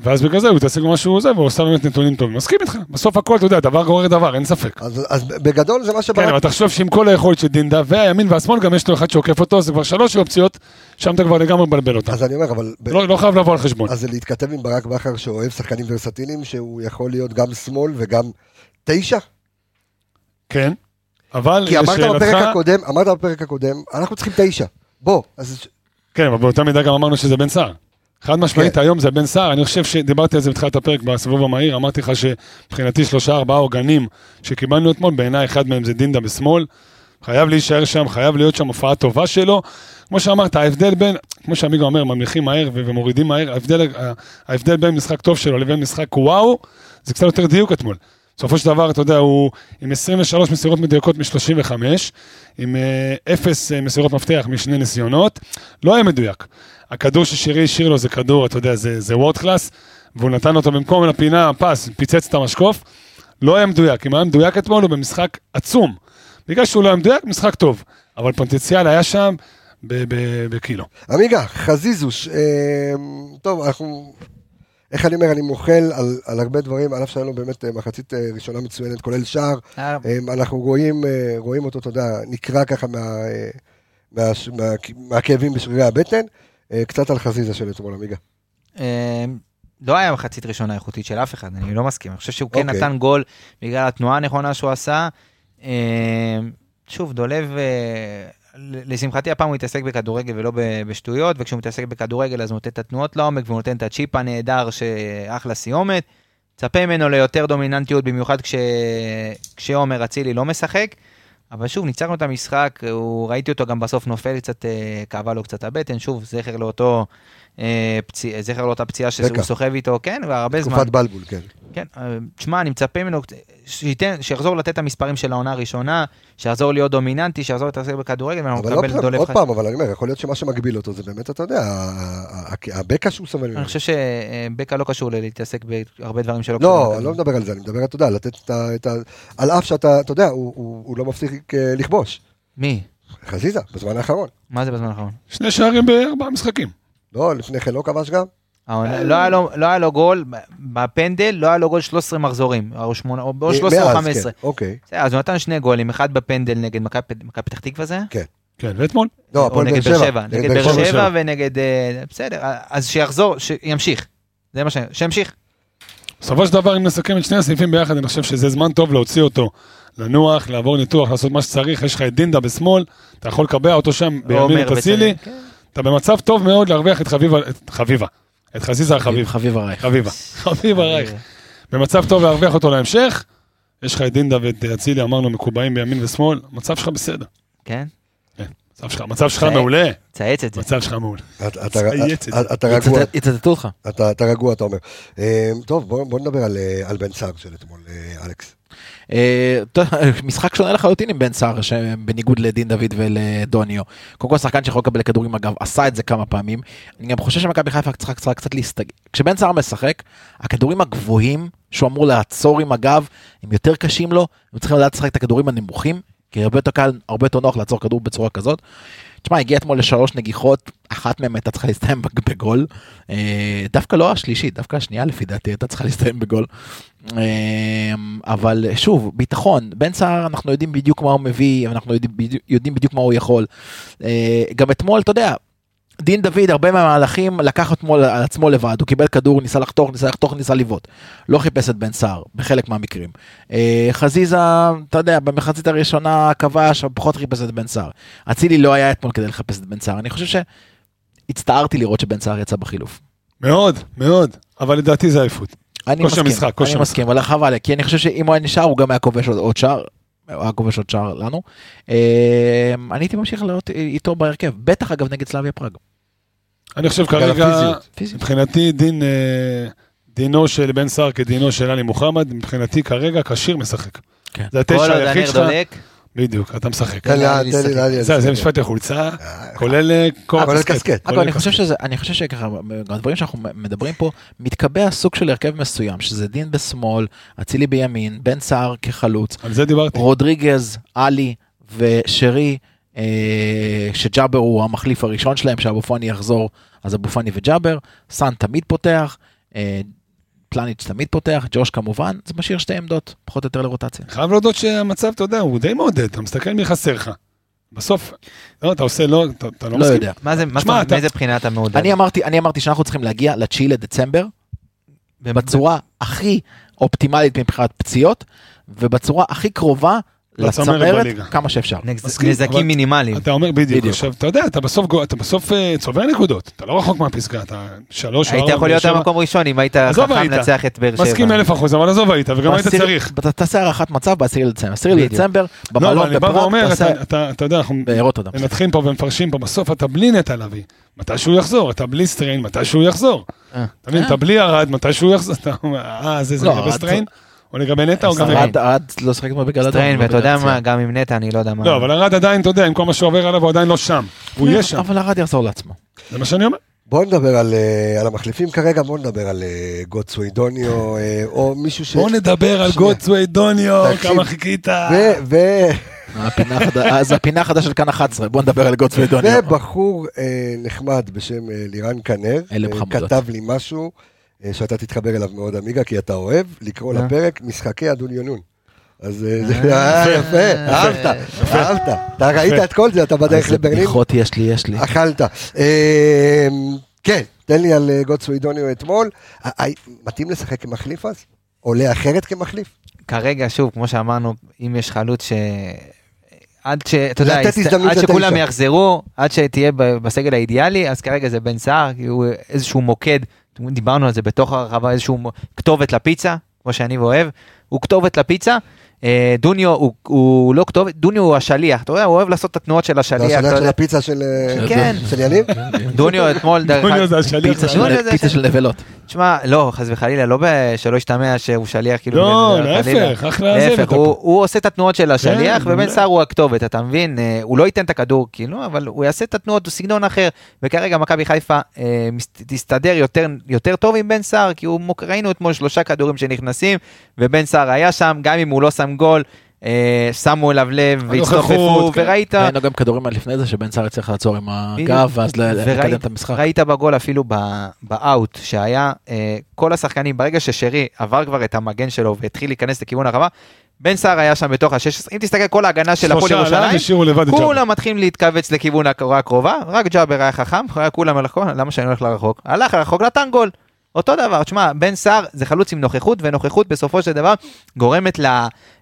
ואז בגלל זה הוא יתעסק במה שהוא עושה, והוא עושה באמת נתונים טובים. מסכים איתך, בסוף הכל, אתה יודע, דבר גורר דבר, אין ספק. אז, אז בגדול זה מה שברק... כן, אבל תחשוב שעם כל היכולת של דינדה, והימין והשמאל, גם יש לו אחד שעוקף אותו, זה כבר שלוש אופציות, שם אתה כבר לגמרי מבלבל אותה. אז אני אומר, אבל... לא, לא חייב לבוא על חשבון. אז זה להתכתב עם ברק בכר, שאוהב שחקנים ורסטיליים, שהוא יכול להיות גם שמאל וגם תשע? כן. אבל כי אמרת לשאלתך, בפרק הקודם, אמרת בפרק הקודם, אנחנו צריכים תשע. בוא, אז כן, אבל באותה מידה גם אמרנו שזה בן סער. חד משמעית, כן. היום זה בן סער, אני חושב שדיברתי על זה בתחילת הפרק בסיבוב המהיר, אמרתי לך שמבחינתי שלושה ארבעה עוגנים שקיבלנו אתמול, בעיניי אחד מהם זה דינדה בשמאל, חייב להישאר שם, חייב להיות שם הופעה טובה שלו. כמו שאמרת, ההבדל בין, כמו שעמיגו אומר, ממליכים מהר ומורידים מהר, ההבדל, ההבדל בין משחק טוב שלו לבין משחק וואו, זה קצת יותר דיוק אתמול. בסופו של דבר, אתה יודע, הוא עם 23 מסירות מדויקות מ-35, עם אה, אפס אה, מסירות מפתח משני ניסיונות, לא היה מדויק. הכדור ששירי השאיר לו זה כדור, אתה יודע, זה, זה וורד קלאס, והוא נתן אותו במקום לפינה, פס, פיצץ את המשקוף, לא היה מדויק. אם היה מדויק אתמול, הוא במשחק עצום. בגלל שהוא לא היה מדויק, משחק טוב. אבל פוטנציאל היה שם ב- ב- בקילו. עמיגה, חזיזוש, אה, טוב, אנחנו, איך אני אומר, אני מוחל על, על הרבה דברים, על אף שהיה לו באמת אה, מחצית אה, ראשונה מצוינת, כולל שער, היה- אה, אנחנו רואים, אה, רואים אותו, אתה יודע, נקרע ככה מה, אה, מה, מה, מהכאבים בשרירי הבטן, אה, קצת על חזיזה של אתמול, עמיגה. אה, לא היה מחצית ראשונה איכותית של אף אחד, אני לא מסכים. אני חושב שהוא כן אוקיי. נתן גול בגלל התנועה הנכונה שהוא עשה. אה, שוב, דולב, אה, לשמחתי הפעם הוא התעסק בכדורגל ולא בשטויות, וכשהוא מתעסק בכדורגל אז הוא נותן את התנועות לעומק והוא נותן את הצ'יפ הנהדר שאחלה סיומת. צפה ממנו ליותר דומיננטיות, במיוחד כש... כשעומר אצילי לא משחק. אבל שוב, ניצחנו את המשחק, הוא, ראיתי אותו גם בסוף נופל קצת, אה, כאבה לו קצת הבטן, שוב, זכר לאותו, פציע, זכר לאותה פציעה שהוא. סוחב איתו, כן, והרבה זמן. תקופת בלבול, כן. כן, אה, תשמע, אני מצפה ממנו, שיחזור לתת את המספרים של העונה הראשונה, שיחזור להיות דומיננטי, שיחזור להתעסק בכדורגל, ואנחנו נקבל פעם, דולב עוד פעם, אבל אני אומר, יכול להיות שמה שמגביל אותו זה באמת, אתה יודע, הבקע שהוא סובל ממנו. אני חושב שבקע לא קשור להתעסק בהרבה דברים שלא לא, קשורים אני לא מדבר על זה, אני מדבר, אתה יודע, לתת את ה... על אף שאתה, אתה יודע, הוא לא מפסיק אה, לכבוש. מי? חזיזה, בזמן האחרון. מה זה בזמן האחרון? שני שערים בארבעה משחקים. לא, לפני כן לא כבש גם? לא היה לו- לא היה לו גול, בפנדל לא היה לו גול 13 מחזורים, או שמונה- או או 13 או מאז, 15. כן, אוקיי. אז הוא נתן שני גולים, אחד בפנדל נגד מכבי פתח תקווה זה? היה? כן, ואתמול? לא, הפועל באר שבע. נגד באר שבע ונגד... אה, בסדר, אז שיחזור, שימשיך. זה מה ש... שימשיך. בסופו של דבר, אם נסכם את שני הסעיפים ביחד, אני חושב שזה זמן טוב להוציא אותו, לנוח, לעבור ניתוח, לעשות מה שצריך, יש לך את דינדה בשמאל, אתה יכול לקבע אותו שם בימין עומר את אצילי, כן. אתה במצב טוב מאוד להרוויח את חביבה, את חביבה, את חזיזה החביב, חביב הרייך. חביבה, חביבה רייך, במצב טוב להרוויח אותו להמשך, יש לך את דינדה ואת אצילי, אמרנו, מקובעים בימין ושמאל, המצב שלך בסדר, כן? המצב שלך, המצב שלך מעולה, צייץ את זה. המצב שלך מעולה. אתה- רגוע, יצטט- יצטטו אותך. אתה רגוע, אתה אומר. אה, טוב, בוא נדבר על, אה, על בן סער של אתמול, אה, אלכס. אה, משחק שונה לחלוטין עם בן סער, בניגוד לדין דוד ולדוניו. קודם כל שחקן שיכול לקבל כדורים אגב, עשה את זה כמה פעמים. אני גם חושב שמכבי חיפה צריכה צריכה קצת להסתגל. כשבן סער משחק, הכדורים הגבוהים שהוא אמור לעצור עם הגב, הם יותר קשים לו, הם צריכים לדעת לשחק את הכדורים הנמוכים, כי הרבה יותר קל, הרבה יותר נוח לעצור כדור בצורה כזאת. תשמע, הגיע אתמול לשלוש נגיחות, אחת מהן הייתה צריכה להסתיים בג- בגול. אה, דווקא לא השלישית, דווקא השנייה לפי דעתי הייתה צריכה להסתיים בגול. אה, אבל שוב, ביטחון, בן סער אנחנו יודעים בדיוק מה הוא מביא, אנחנו יודעים בדיוק מה הוא יכול. אה, גם אתמול, אתה יודע, דין דוד, הרבה מהמהלכים לקח אתמול על עצמו לבד, הוא קיבל כדור, ניסה לחתוך, ניסה לחתוך, ניסה לבעוט. לא חיפש את בן סער, בחלק מהמקרים. אה, חזיזה, אתה יודע, במחצית הראשונה כבש, פחות חיפש את בן סער. אצילי לא היה אתמול כדי לחפש את בן סער. אני חושב שהצטערתי לראות שבן סער יצא בחילוף. מאוד, מאוד, אבל לדעתי זה עייפות. אני מסכים, משחק, כושר אני משחק. מסכים, אבל חבל, כי אני חושב שאם הוא היה נשאר הוא גם היה כובש עוד- עוד שער. הוא היה כובש עוד שער לנו. אה, אני הייתי ממשיך לראות איתו בהרכב, בטח אגב נגד סלאביה פראג. אני חושב כרגע. מבחינתי דין, אה, דינו של בן סער כדינו של עלי מוחמד, מבחינתי כרגע כשיר משחק. כן. זה כל התשע היחיד שלך, דולק, בדיוק, אתה משחק. זה. משפט החולצה, אה, כולל אה, כל כולל הקסקט. קסקט. אגב, אני חושב קסקט. שזה, אני חושב שככה, הדברים שאנחנו מדברים פה, מתקבע סוג של הרכב מסוים, שזה דין בשמאל, אצילי בימין, בן סער כחלוץ, על זה דיברתי. רודריגז, עלי ושרי, אה, שג'אבר הוא המחליף הראשון שלהם, שאבו פאני יחזור, אז אבו פאני וג'אבר, סאן תמיד פותח, אה, פלניץ' תמיד פותח, ג'וש כמובן, זה משאיר שתי עמדות, פחות או יותר לרוטציה. חייב להודות שהמצב, אתה יודע, הוא די מעודד, אתה מסתכל מי חסר לך. בסוף, לא, אתה עושה, לא, אתה אתה לא לא מסכים. יודע. מה זה, מה שמע, אומרת, אתה- מאיזה בחינה אתה מעודד? אני אמרתי, אני אמרתי שאנחנו צריכים להגיע ל-9 לדצמבר, בצורה הכי אופטימלית מבחינת פציעות, ובצורה הכי קרובה לצמרת. כמה שאפשר. נזקים מינימליים. אתה אומר בדיוק. עכשיו אתה יודע, אתה בסוף אתה בסוף אה, צובר נקודות, אתה לא רחוק מהפסגה, אתה שלוש, היית ארבע, יכול להיות. במקום ראשון אם היית חכם היית. לנצח את באר שבע. מסכים אלף אחוז, אבל עזוב היית, וגם היית צריך. אתה תעשה הערכת מצב ב-10 לדצמבר. 10 בדיוק. לדצמבר, לא, במלון בפראג, תעשה אתה- אתה אתה יודע, אנחנו. מנתחים פה ומפרשים פה, בסוף אתה בלי נטע לביא, מתי שהוא יחזור, אתה בלי סטריין, מתי שהוא יחזור. אה. אתה מבין, אתה בלי ארד, מתי שהוא יחזור, אתה אומר, אה, זה זה לא, לגבי ארד סטריין? או לגבי נטע או גם... עד לא לשחק כמו בגלל אדום. סטריין, ואתה יודע מה, גם עם נטע אני לא יודע מה. לא, אבל ארד עדיין, אתה יודע, עם כל מה שעובר עליו, הוא עדיין לא שם. הוא יהיה שם, אבל ארד יחזור לעצמו. זה מה שאני אומר. בוא נדבר על, אה, על המחליפים כרגע, בוא נדבר על אה, גוטסווי דוניו, אה, או מישהו ש... בואו נדבר על. גוטסווי דוניו. כמה חיכית. ו- ו- אז הפינה החדשה של כאן 11, בוא נדבר על גוטסווי דוניו. ובחור נחמד בשם לירן כנר. כתב לי משהו שאתה תתחבר אליו מאוד עמיגה, כי אתה אוהב לקרוא אה. לפרק משחקי הדוניונון. אז אה, זה היה יפה, אהבת, אהבת. אתה ראית את כל זה, אתה בדרך איזה לברלין, בדיחות יש לי, יש לי. אכלת. אה, כן, תן לי על אה, גוטסווי דוניו אתמול. אה, אה, מתאים לשחק כמחליף אז? עולה אחרת כמחליף? כרגע, שוב, כמו שאמרנו, אם יש חלוץ ש... עד ש... אתה יודע, עד שכולם. יחזרו, עד שתהיה בסגל האידיאלי, אז כרגע זה בן סער, כי הוא איזשהו מוקד, דיברנו על זה בתוך הרחבה, איזשהו כתובת לפיצה, כמו שאני אוהב, הוא כתובת לפיצה. אה, דוניו הוא, הוא לא כתובת, דוניו הוא השליח, אתה יודע, הוא אוהב לעשות את התנועות של זה השליח, השליח אתה של. הפיצה של אה, כן. של יניב? דוניו אתמול, דרך דוניו אגב, זה השליח. זה- זה פיצה של נבלות. תשמע, לא, חס וחלילה, לא שלא ישתמע שהוא שליח, כאילו, לא. להפך, אחלה זה. להפך, הוא, עושה את התנועות של השליח, ובן. סער הוא הכתובת, אתה מבין? אה, הוא לא ייתן את הכדור, כאילו, אבל הוא יעשה את התנועות, הוא סגנון אחר. וכרגע מכבי חיפה אה, תסתדר יותר, טוב עם בן סער, כי ראינו אתמול שלושה כדורים שנכנסים, ובן סער היה שם, גם אם הוא לא שם גול, שמו אליו לב והצטופפו, כן. וראית... ראינו גם כדורים עד לפני זה שבן סער הצליח לעצור עם הגב ואז לקדם את המשחק. ראית בגול אפילו ב- באאוט שהיה אה, כל השחקנים ברגע ששרי עבר כבר את המגן שלו והתחיל להיכנס לכיוון הרחבה. בן סער היה שם בתוך ה-16, אם תסתכל כל ההגנה של הפועל ירושלים. כולם מתחילים להתכווץ לכיוון הקורה הקרובה, רק ג'אבר היה חכם, היה כולם הלכו, למה שאני הולך לרחוק? הלך לרחוק, נתן גול. אותו דבר, תשמע, בן סער זה חלוץ עם נוכחות, ונוכחות בסופו של דבר גורמת ל...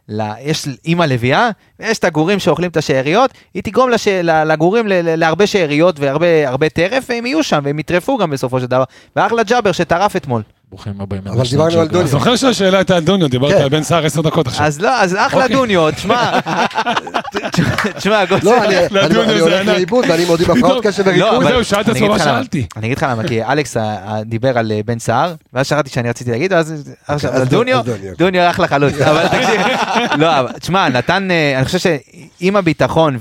ל... יש אימא לביאה, ויש את הגורים שאוכלים את השאריות, היא תגרום לש... לגורים להרבה שאריות והרבה הרבה טרף, והם יהיו שם, והם יטרפו גם בסופו של דבר. ואחלה ג'אבר שטרף אתמול. ברוכים הבאים. אבל דיברנו על דוניו. זוכר שהשאלה הייתה על דוניו, דיברת כן. על בן סער עשר דקות עכשיו. אז לא, אז אחלה אוקיי. דוניו, תשמע, תשמע, גול לא, אני- הולך. לאיבוד ואני מודיע בהפרעות קשב לא, וריכוז. זהו, שאלת אני עצמו אגיד מה לך למה. שאלתי. אני אגיד לך למה, כי אלכס אה, אה, דיבר על אה, בן סער, ואז שכחתי שאני רציתי להגיד, אז על דוניו, דוניו. אחלה חלוץ, אבל תקשיב, לא, תשמע, נתן, אני חושב שעם הביטחון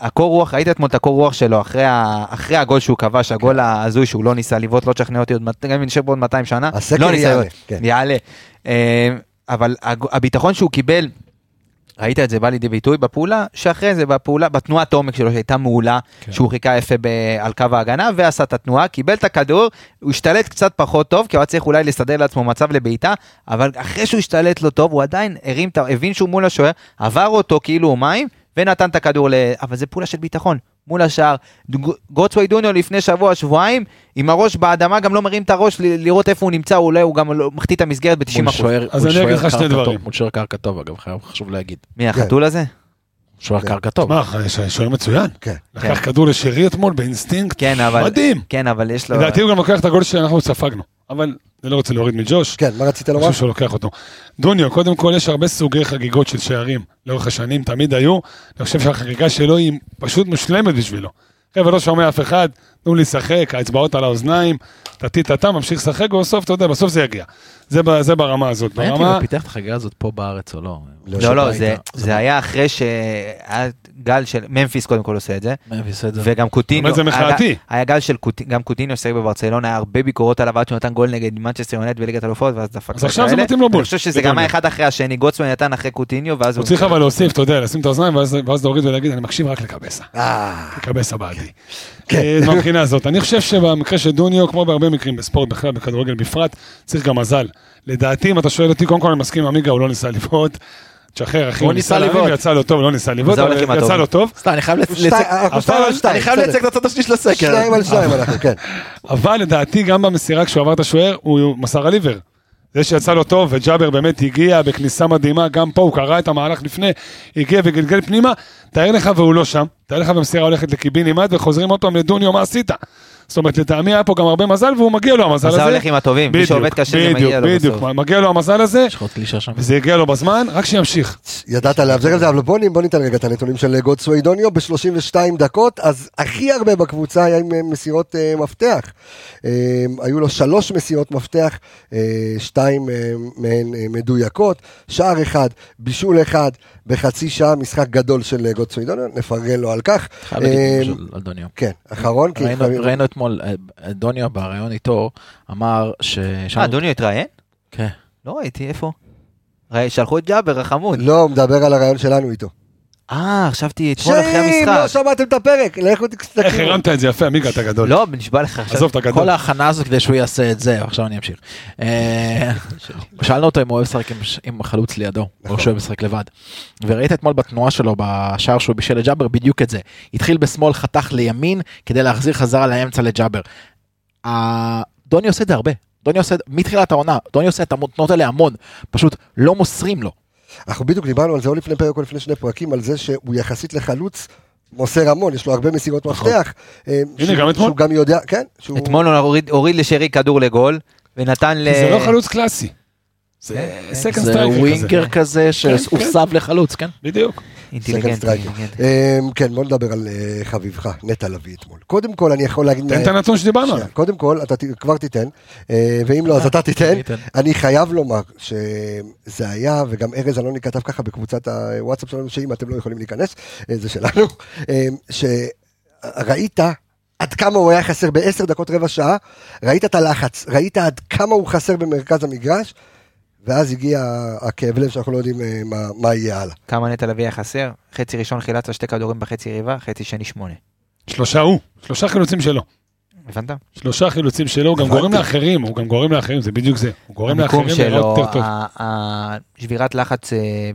והקור רוח, ראית אתמול את הקור רוח שלו אחרי ה- אחרי הגול שהוא כבש, הגול ההזוי שהוא לא ניסה לבעוט, לא תשכנע אותי עוד, גם אם נשב פה עוד 200 שנה, הסקר לא ניסה יעלה, כן. יעלה. אה, אבל הביטחון שהוא קיבל, ראית את זה בא לידי ביטוי בפעולה, שאחרי זה בפעולה, בתנועת עומק שלו שהייתה מעולה, כן. שהוא חיכה יפה ב- על קו ההגנה ועשה את התנועה, קיבל את הכדור, הוא השתלט קצת פחות טוב, כי הוא היה צריך אולי לסדר לעצמו מצב לבעיטה, אבל אחרי שהוא השתלט לא טוב, הוא עדיין הרים, הבין שהוא מול השוער, עבר אותו כאילו מים, ונתן את הכדור ל... אבל זה פעולה של ביטחון, מול השער. גוטסווי דוניו לפני שבוע, שבועיים, עם הראש באדמה, גם לא מרים את הראש ל- לראות איפה הוא נמצא, אולי הוא גם לא- מחטיא את המסגרת ב-90%. מול שוער- אז אני אגיד לך שני דברים. מול שוער קרקע טוב אגב, חשוב להגיד. מי החתול הזה? שוער כן. קרקע טוב. מה, שוער מצוין. כן. לקח כדור לשרי אתמול באינסטינקט. כן. מדהים. כן, אבל יש לו... לדעתי הוא גם לוקח את הגול שאנחנו ספגנו. אבל אני לא רוצה להוריד מג'וש. כן, מה רצית אני לומר? חושב שהוא לוקח אותו. דוניו, קודם כל יש הרבה סוגי חגיגות של שערים לאורך השנים, תמיד היו. אני חושב שהחגיגה שלו היא פשוט מושלמת בשבילו. חבר'ה, לא שומע אף אחד, תנו לי לשחק, האצבעות על האוזניים, טטי-טטה, ממשיך לשחק, ובסוף, אתה יודע, בסוף זה יגיע. זה ב- זה ברמה הזאת. מעניין אותי. אם הוא פיתח את החגיגה הזאת פה בארץ או לא. לא, לא, שבא זה. זה היה אחרי שהיה גל של, ממפיס קודם כל עושה את זה, ממפיס עושה את זה. וגם קוטיניו, זה מחאתי. היה, היה גל של קוטיניו, גם קוטיניו שיחק בברצלונה, היה הרבה ביקורות עליו עד שהוא נתן גול נגד מנצ'סטר יונייטד בליגת אלופות, ואז דפק אז עכשיו זה. מתאים לו בול. אני חושב שזה. גם היה אחד אחרי השני, גוטסמן נתן אחרי קוטיניו, ואז הוא צריך אבל להוסיף, אתה יודע, לשים את האוזניים, ואז להוריד ולהגיד, אני מקשיב רק לקבסה. אה, קבסה בעדי. כן. אה, מהבחינה הזאת. אני חושב שבמקרה של דוניו, כמו בהרבה מקרים בספורט בכלל, בכדורגל בפרט, צריך גם מזל. לדעתי, אם אתה שואל אותי, קודם כל אני מסכים עם עמיגה, הוא לא ניסה לבעוט. תשחרר, אחי, הוא הוא ניסה לבעוט. יצא לו טוב, לא ניסה לבעוט, אבל. יצא לו טוב. סתם, אני חייב. לייצג את הצד השני של הסקר. שניים על שניים אנחנו, כן. אבל לדעתי, גם במסירה כשהוא עבר את השוער, הוא מסר על עיוור. זה שיצא לו טוב, וג'אבר באמת הגיע בכניסה מדהימה, גם פה הוא קרא את המהלך לפני, הגיע וגלגל פנימה, תאר לך והוא לא שם, תאר לך במסירה הולכת לקיבינימט וחוזרים עוד פעם לדוניו, מה עשית? זאת אומרת, לטעמי היה פה גם הרבה מזל, והוא מגיע לו המזל הזה. זה הולך עם הטובים, מי שעובד קשה זה מגיע לו בסוף. בדיוק, מגיע לו המזל הזה, וזה הגיע לו בזמן, רק שימשיך. ידעת להבזר על זה, אבל בוא ניתן רגע את הנתונים של גודסווי דוניו ב-32 דקות, אז הכי הרבה בקבוצה היה עם אה, מסירות uh, מפתח. Uh, היו לו שלוש מסירות מפתח, שתיים מהן מדויקות, שער אחד, בישול אחד, בחצי שעה, משחק גדול של גודסווי דוניו, נפרגן לו על כך. חייב להגיד על דוניו. כן, אחרון. ראינו את אתמול, אה, דוניו בריאיון איתו, אמר ש... אה, דוניו התראיין? כן. לא ראיתי, איפה? שלחו את ג'אבר החמוד. לא, הוא מדבר על הרעיון שלנו איתו. אה, חשבתי אתמול אחרי המשחק. שנים, לא שמעתם את הפרק, לכו תסתכלו. איך הרמת את זה יפה, עמיגה, אתה גדול. לא, נשבע לך עכשיו. עזוב, אתה גדול. כל ההכנה הזאת כדי שהוא יעשה את זה, עכשיו אני אמשיך. אה, שאלנו אותו אם הוא אוהב לשחק עם חלוץ לידו, או שהוא אוהב לשחק לבד. וראית אתמול בתנועה שלו בשער שהוא בישל לג'אבר בדיוק את זה. התחיל בשמאל, חתך לימין, כדי להחזיר חזרה לאמצע לג'אבר. דוני עושה את זה הרבה. דוני עושה, מתחילת העונה, דוני עושה את התנועות האלה המון, פשוט לא מוסרים לו. אנחנו בדיוק דיברנו על זה או לפני פרק או לפני שני פרקים, על זה שהוא יחסית לחלוץ. מוסר המון, יש לו הרבה מסירות נכון. מפתח. אה, הנה, גם אתמול. שהוא גם יודע, כן. אתמול הוא הוריד לשרי כדור לגול, ונתן ל... זה לא חלוץ קלאסי. זה second striker כזה. זה winger כזה שהוסב לחלוץ, כן? בדיוק. אינטליגנט. אמ, כן, בוא נדבר על אה, חביבך, נטע לביא אתמול. קודם כל, אני יכול להגיד... תן את הנתון שדיברנו עליו. קודם כל, אתה כבר תיתן, אה, ואם לא, אז אתה תיתן. אני חייב לומר שזה היה, וגם ארז אלוני כתב ככה בקבוצת הוואטסאפ שלנו, שאם אתם לא יכולים להיכנס, אה, זה שלנו, שראית עד כמה הוא היה חסר בעשר דקות רבע שעה, ראית את הלחץ, ראית עד כמה הוא חסר במרכז המגרש, ואז הגיע הכאב לב שאנחנו לא יודעים אה, מה, מה יהיה הלאה. כמה נטע לביא היה חסר? חצי ראשון חילצת שתי כדורים בחצי ריבה, חצי שני שמונה. שלושה הוא, שלושה חילוצים שלו. הבנת? שלושה חילוצים שלו, הוא גם גורם לאחרים, הוא גם גורם לאחרים, זה בדיוק זה. הוא גורם לאחרים לראות יותר טוב. שבירת לחץ אה,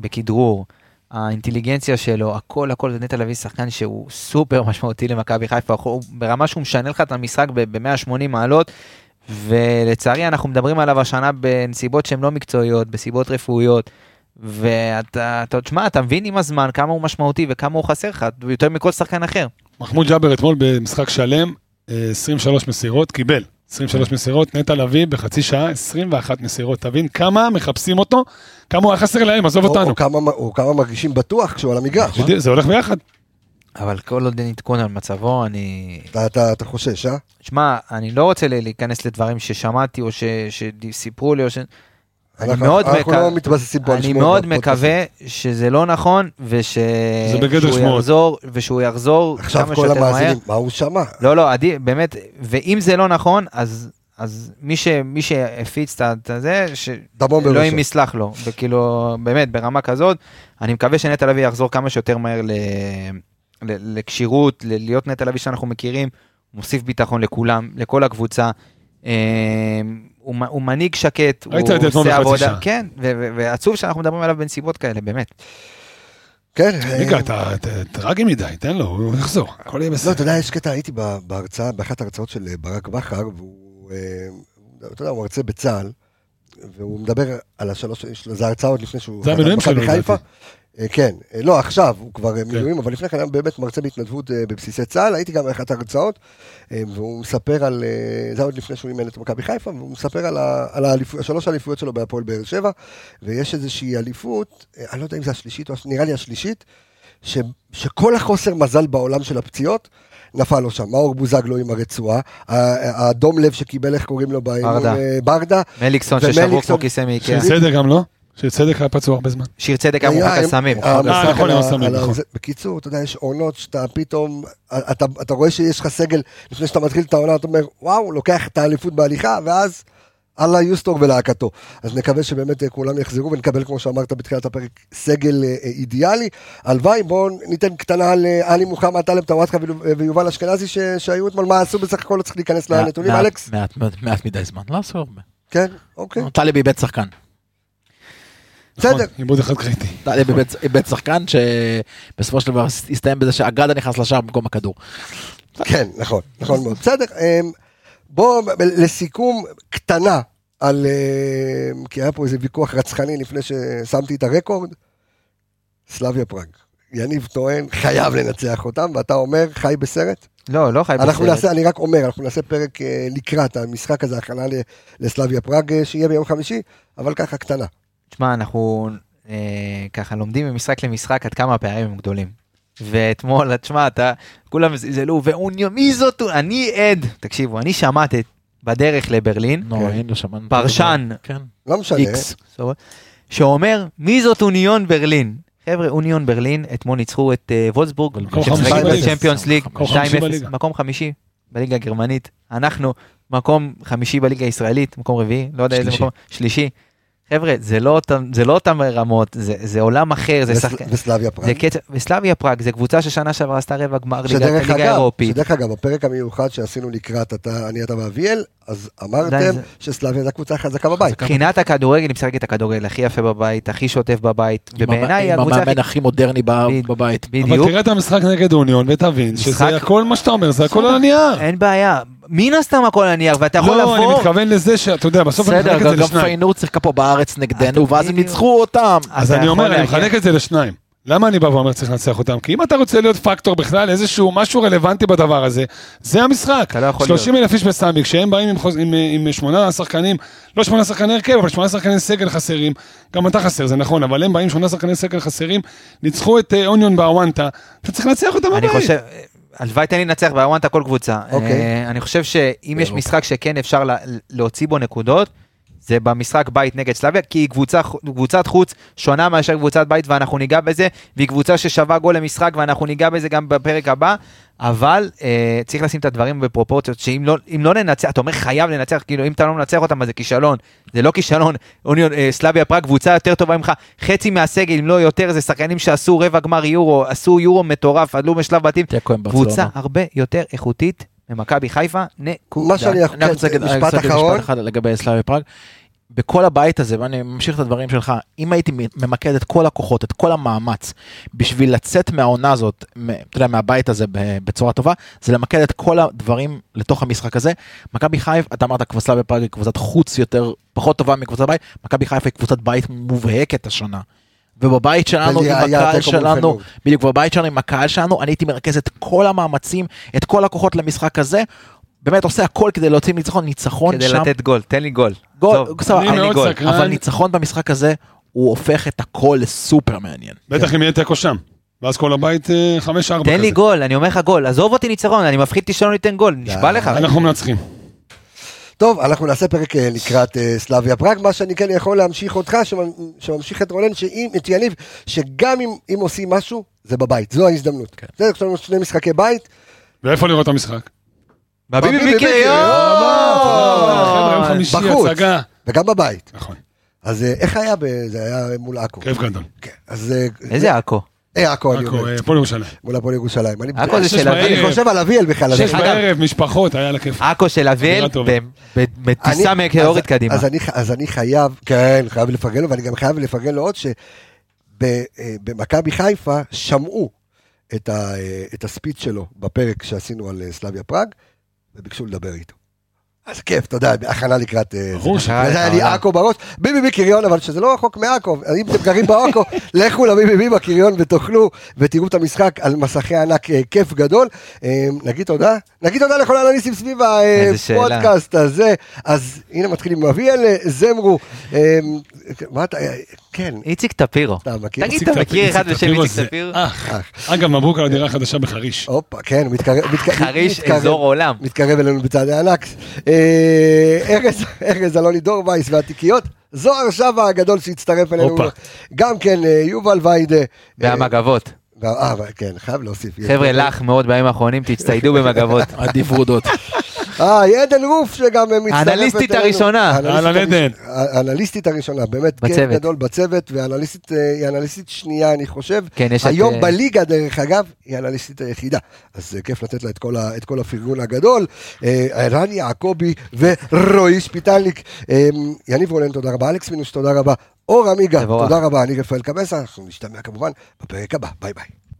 בכדרור, האינטליגנציה שלו, הכל הכל, זה נטע לביא שחקן שהוא סופר משמעותי למכבי חיפה, ברמה שהוא משנה לך את המשחק ב-180 מעלות, ולצערי אנחנו מדברים עליו השנה בנסיבות שהן לא מקצועיות, בסיבות רפואיות. ואתה, אתה, תשמע, אתה מבין עם הזמן כמה הוא משמעותי וכמה הוא חסר לך, יותר מכל שחקן אחר. מחמוד ג'אבר אתמול במשחק שלם, 23 אה, מסירות, קיבל 23 מסירות, נטע לביא בחצי שעה, 21 מסירות. תבין כמה מחפשים אותו, כמה הוא היה חסר להם, עזוב אותנו. או כמה, או כמה מרגישים בטוח כשהוא על המגרש. זה הולך ביחד. אבל כל עוד אין עדכון על מצבו, אני... אתה, אתה, אתה חושש, אה? שמע, אני לא רוצה להיכנס לדברים ששמעתי או ש, שסיפרו לי, או ש... אני מאוד, מק... לא אני מאוד מקווה שזה לא נכון ושהוא יחזור ושהוא יחזור כמה שיותר מהר. עכשיו כל המאזינים, מה הוא שמע? לא, לא, עדי, באמת, ואם זה לא נכון, אז, אז מי, ש, מי שהפיץ את זה, שאלוהים יסלח לו, וכאילו, באמת, ברמה כזאת, אני מקווה שנטע לביא יחזור כמה שיותר מהר ל... לכשירות, להיות נטע לביא שאנחנו מכירים, הוא מוסיף ביטחון לכולם, לכל הקבוצה. אה, הוא, הוא מנהיג שקט, הוא עושה עבודה, כן, ועצוב שאנחנו מדברים עליו בנסיבות כאלה, באמת. כן. רגע, אתה טרגי מדי, תן לו, הוא יחזור, הכל יהיה בסדר. לא, אתה יודע, יש קטע, הייתי בהרצאה, באחת ההרצאות של ברק בכר, והוא, אה, אתה יודע, הוא מרצה בצה"ל, והוא מדבר על השלוש, זה הרצאה עוד לפני שהוא... זה המילואים שלו, לדעתי. אה, כן, אה, לא עכשיו, הוא כבר אה, כן. מילואים, אבל לפני כן היה באמת מרצה בהתנדבות בבסיסי צה"ל, הייתי גם באחת ההרצאות, והוא מספר על, זה היה עוד לפני שהוא אימן את מכבי חיפה, והוא מספר על, על האליפות, שלוש האליפויות שלו בהפועל באר שבע, ויש איזושהי אליפות, אני לא יודע אם זה השלישית, או נראה לי השלישית, ש, שכל החוסר מזל בעולם של הפציעות, נפל לו שם, מאור בוזגלו עם הרצועה, האדום לב שקיבל, איך קוראים לו באימון, ברדה. מליקסון ששברו כמו כיסא מאיקאה. בסדר גם לא? שיר צדק היה פצוע הרבה זמן. שיר צדק היה מורחק הסמים. אה, נכון, הסמים, נכון. בקיצור, אתה יודע, יש עונות שאתה פתאום, אתה רואה שיש לך סגל, לפני שאתה מתחיל את העונה, אתה אומר, וואו, לוקח את האליפות בהליכה, ואז... אללה יוסטור ולהקתו. אז נקווה שבאמת אה, כולם יחזרו ונקבל, כמו שאמרת בתחילת הפרק, סגל אה, אידיאלי. הלוואי, בואו ניתן קטנה על עלי מוחמד טלב טוואטחה ויובל אשכנזי שהיו אתמול, מה עשו בסך הכל, לא צריך להיכנס לנתונים, אלכס? מעט מדי זמן, לא עשו הרבה. כן, אוקיי. טלב איבד שחקן. בסדר. נכון, עיבוד אחד קריטי. איבד שחקן שבסופו של דבר הסתיים בזה שאגדה נכנס לשער במקום הכדור. כן, נכון, נכון מאוד. בסדר, אמ, בואו לסיכום קטנה על... אה, כי היה פה איזה ויכוח רצחני לפני ששמתי את הרקורד. סלאביה פראג. יניב טוען, חייב לנצח אותם, ואתה אומר, חי בסרט? לא, לא חי אנחנו בסרט. נעשה, אני רק אומר, אנחנו נעשה פרק אה, לקראת המשחק הזה, הכנה לסלאביה פראג, אה, שיהיה ביום חמישי, אבל ככה קטנה. תשמע, אנחנו אה, ככה לומדים ממשחק למשחק עד כמה הפערים הם גדולים. ואתמול, תשמע, אתה, כולם זלזלו, ואוניון, מי זאת? אני עד, תקשיבו, אני שמעתי בדרך לברלין, לא, אין לו שמענו. פרשן, כן. לא משנה, איקס, שאומר, מי זאת אוניון ברלין? חבר'ה, אוניון ברלין, אתמול ניצחו את וולסבורג, שמשחקים בצ'מפיונס ליג, 2-0, מקום חמישי בליגה הגרמנית, אנחנו מקום חמישי בליגה הישראלית, מקום רביעי, לא יודע איזה מקום, שלישי. חבר'ה, זה לא אותם, זה לא אותם רמות, זה, זה עולם אחר, זה שחקן... וסלאביה פראג. זה קצב, וסלאביה פראג, זה קבוצה ששנה שעברה עשתה רבע גמר ליגה האירופית. שדרך אגב, בפרק המיוחד שעשינו לקראת אתה, אני אתה ואביאל, אז אמרתם שסלאביה זו הקבוצה החזקה בבית. מבחינת הכדורגל, היא משחקת את הכדורגל הכי יפה בבית, הכי שוטף בבית, ובעיניי הקבוצה... עם המאמן הכי מודרני בבית. בדיוק. אבל תראה את המשחק נגד אוניון ותבין שזה הכל מה שאתה אומר, זה הכל על הנייר. אין בעיה. מן הסתם הכל על הנייר, ואתה יכול לבוא... לא, אני מתכוון לזה שאתה יודע, בסוף אני מחלק את זה לשניים. בסדר, גם פיינור שיחקה פה בארץ נגדנו, ואז הם ניצחו אותם. אז אני אומר, אני מחלק את זה לשניים. למה אני בא ואומר צריך לנצח אותם? כי אם אתה רוצה להיות פקטור בכלל, איזשהו משהו רלוונטי בדבר הזה, זה המשחק. 30 לא אלף איש בסמי, כשהם באים עם, חוז... עם, עם שמונה שחקנים, לא שמונה שחקני הרכב, אבל שמונה שחקני סגל חסרים, גם אתה חסר, זה נכון, אבל הם באים שמונה שחקני סגל חסרים, ניצחו את אה, אוניון באוונטה, אתה צריך לנצח אותם בבית. הלוואי תן לי לנצח באוונטה כל קבוצה. אוקיי. אה, אני חושב שאם יש משחק שכן אפשר להוציא בו נקודות, זה במשחק בית נגד סלאביה, כי היא קבוצה, קבוצת חוץ שונה מאשר קבוצת בית ואנחנו ניגע בזה, והיא קבוצה ששווה גול למשחק ואנחנו ניגע בזה גם בפרק הבא, אבל אה, צריך לשים את הדברים בפרופורציות, שאם לא, לא ננצח, אתה אומר חייב לנצח, כאילו אם אתה לא מנצח אותם אז זה כישלון, זה לא כישלון, אוניון, אה, סלאביה פראג קבוצה יותר טובה ממך, חצי מהסגל, אם לא יותר, זה שחקנים שעשו רבע גמר יורו, עשו יורו מטורף, עלו בשלב בתים, קבוצה הרבה יותר איכותית ממכבי חיפה, נקודה. מה שאני יכול להגיד, משפט אחרון. לגבי סלאביה פראג. בכל הבית הזה, ואני ממשיך את הדברים שלך, אם הייתי ממקד את כל הכוחות, את כל המאמץ, בשביל לצאת מהעונה הזאת, אתה יודע, מהבית הזה בצורה טובה, זה למקד את כל הדברים לתוך המשחק הזה. מכבי חיפה, אתה אמרת קבוצה בפראג היא קבוצת חוץ יותר, פחות טובה מקבוצת בית, מכבי חיפה היא קבוצת בית מובהקת השנה. ובבית שלנו עם הקהל שלנו, בדיוק, בבית שלנו עם הקהל שלנו, אני הייתי מרכז את כל המאמצים, את כל הכוחות למשחק הזה. באמת עושה הכל כדי להוציא ניצחון, ניצחון כדי שם. כדי לתת גול, תן לי גול. גול, סבבה, גול. אבל ניצחון במשחק הזה, הוא הופך את הכל לסופר מעניין. בטח אם יהיה תיקו שם. ואז כל הבית 5-4 אה, כזה. תן לי גול, אני אומר לך גול, עזוב אותי ניצחון, אני מפחיד שלא ניתן גול, נשבע לך. אנחנו מנצחים. טוב, אנחנו נעשה פרק אה, לקראת אה, סלאביה פראג, מה שאני כן יכול להמשיך אותך, שממשיך את רולן, את יניב, שגם אם עושים משהו, זה בבית, זו ההזדמנות. כן. זה, יש לנו שני משחקי בית. ואיפה לראות את המשחק? בביבי ביקר, בחוץ, וגם בבית. נכון. אז אה, איך היה, זה היה מול עכו. כיף גדול. כן, איזה עכו? אה, עכו, אני אומר. הפועל ירושלים. מול הפועל ירושלים. עכו זה של אביאל. אני חושב על אביאל בכלל. שש בערב, משפחות, היה לה כיף. עכו של אביאל, בטיסה מאורית קדימה. אז אני חייב, כן, חייב לפרגן לו, ואני גם חייב לפרגן לו עוד שבמכבי חיפה שמעו את הספיץ שלו בפרק שעשינו על סלאביה פראג. וביקשו לדבר איתו. אז כיף, אתה יודע, הכנה לקראת... אה, ברור היה לי עכו בראש, ביבי בי קריון, אבל שזה לא רחוק מעכו, אם אתם גרים בעכו, לכו לביבי בי בקריון ותאכלו ותראו את המשחק על מסכי ענק, אה, כיף גדול. אה, נגיד תודה, נגיד תודה לכל האנליסטים סביב הפודקאסט הזה. אז הנה מתחילים עם אביאל זמרו. מה אתה, כן. איציק טפירו. אתה מכיר? תגיד, אתה מכיר אחד בשם איציק טפירו? אגב, מברוק על הדירה החדשה בחריש. הופה, כן, מתקרב. חריש, אזור עולם. מתקרב אלינו בצעדי ענק. אה, ארז אלוני דור וייס והתיקיות. זוהר שווה הגדול שהצטרף אלינו. גם כן, אה, יובל ויידה. והמגבות. אה, כן, חייב להוסיף. חבר'ה, לך מאוד בימים האחרונים, תצטיידו במגבות. עדיף ורודות. אה, עדן רוף שגם מצטרפת אלינו. אנליסטית הראשונה. אהלן עדן. אנליסטית הראשונה, באמת כיף גדול בצוות, ואנליסטית אה, היא אנליסטית שנייה, אני חושב. כן, יש את... היום בליגה, דרך אגב, היא אנליסטית היחידה. אז כיף לתת לה את כל הפרגון הגדול. רן יעקבי ורועי שפיטלניק. יניב רולן, תודה רבה. אלכס מינוס, תודה רבה. אור עמיגה, תודה רבה. אני רפאל קבסה, אנחנו נשתמע כמובן בפרק הבא. ביי ביי.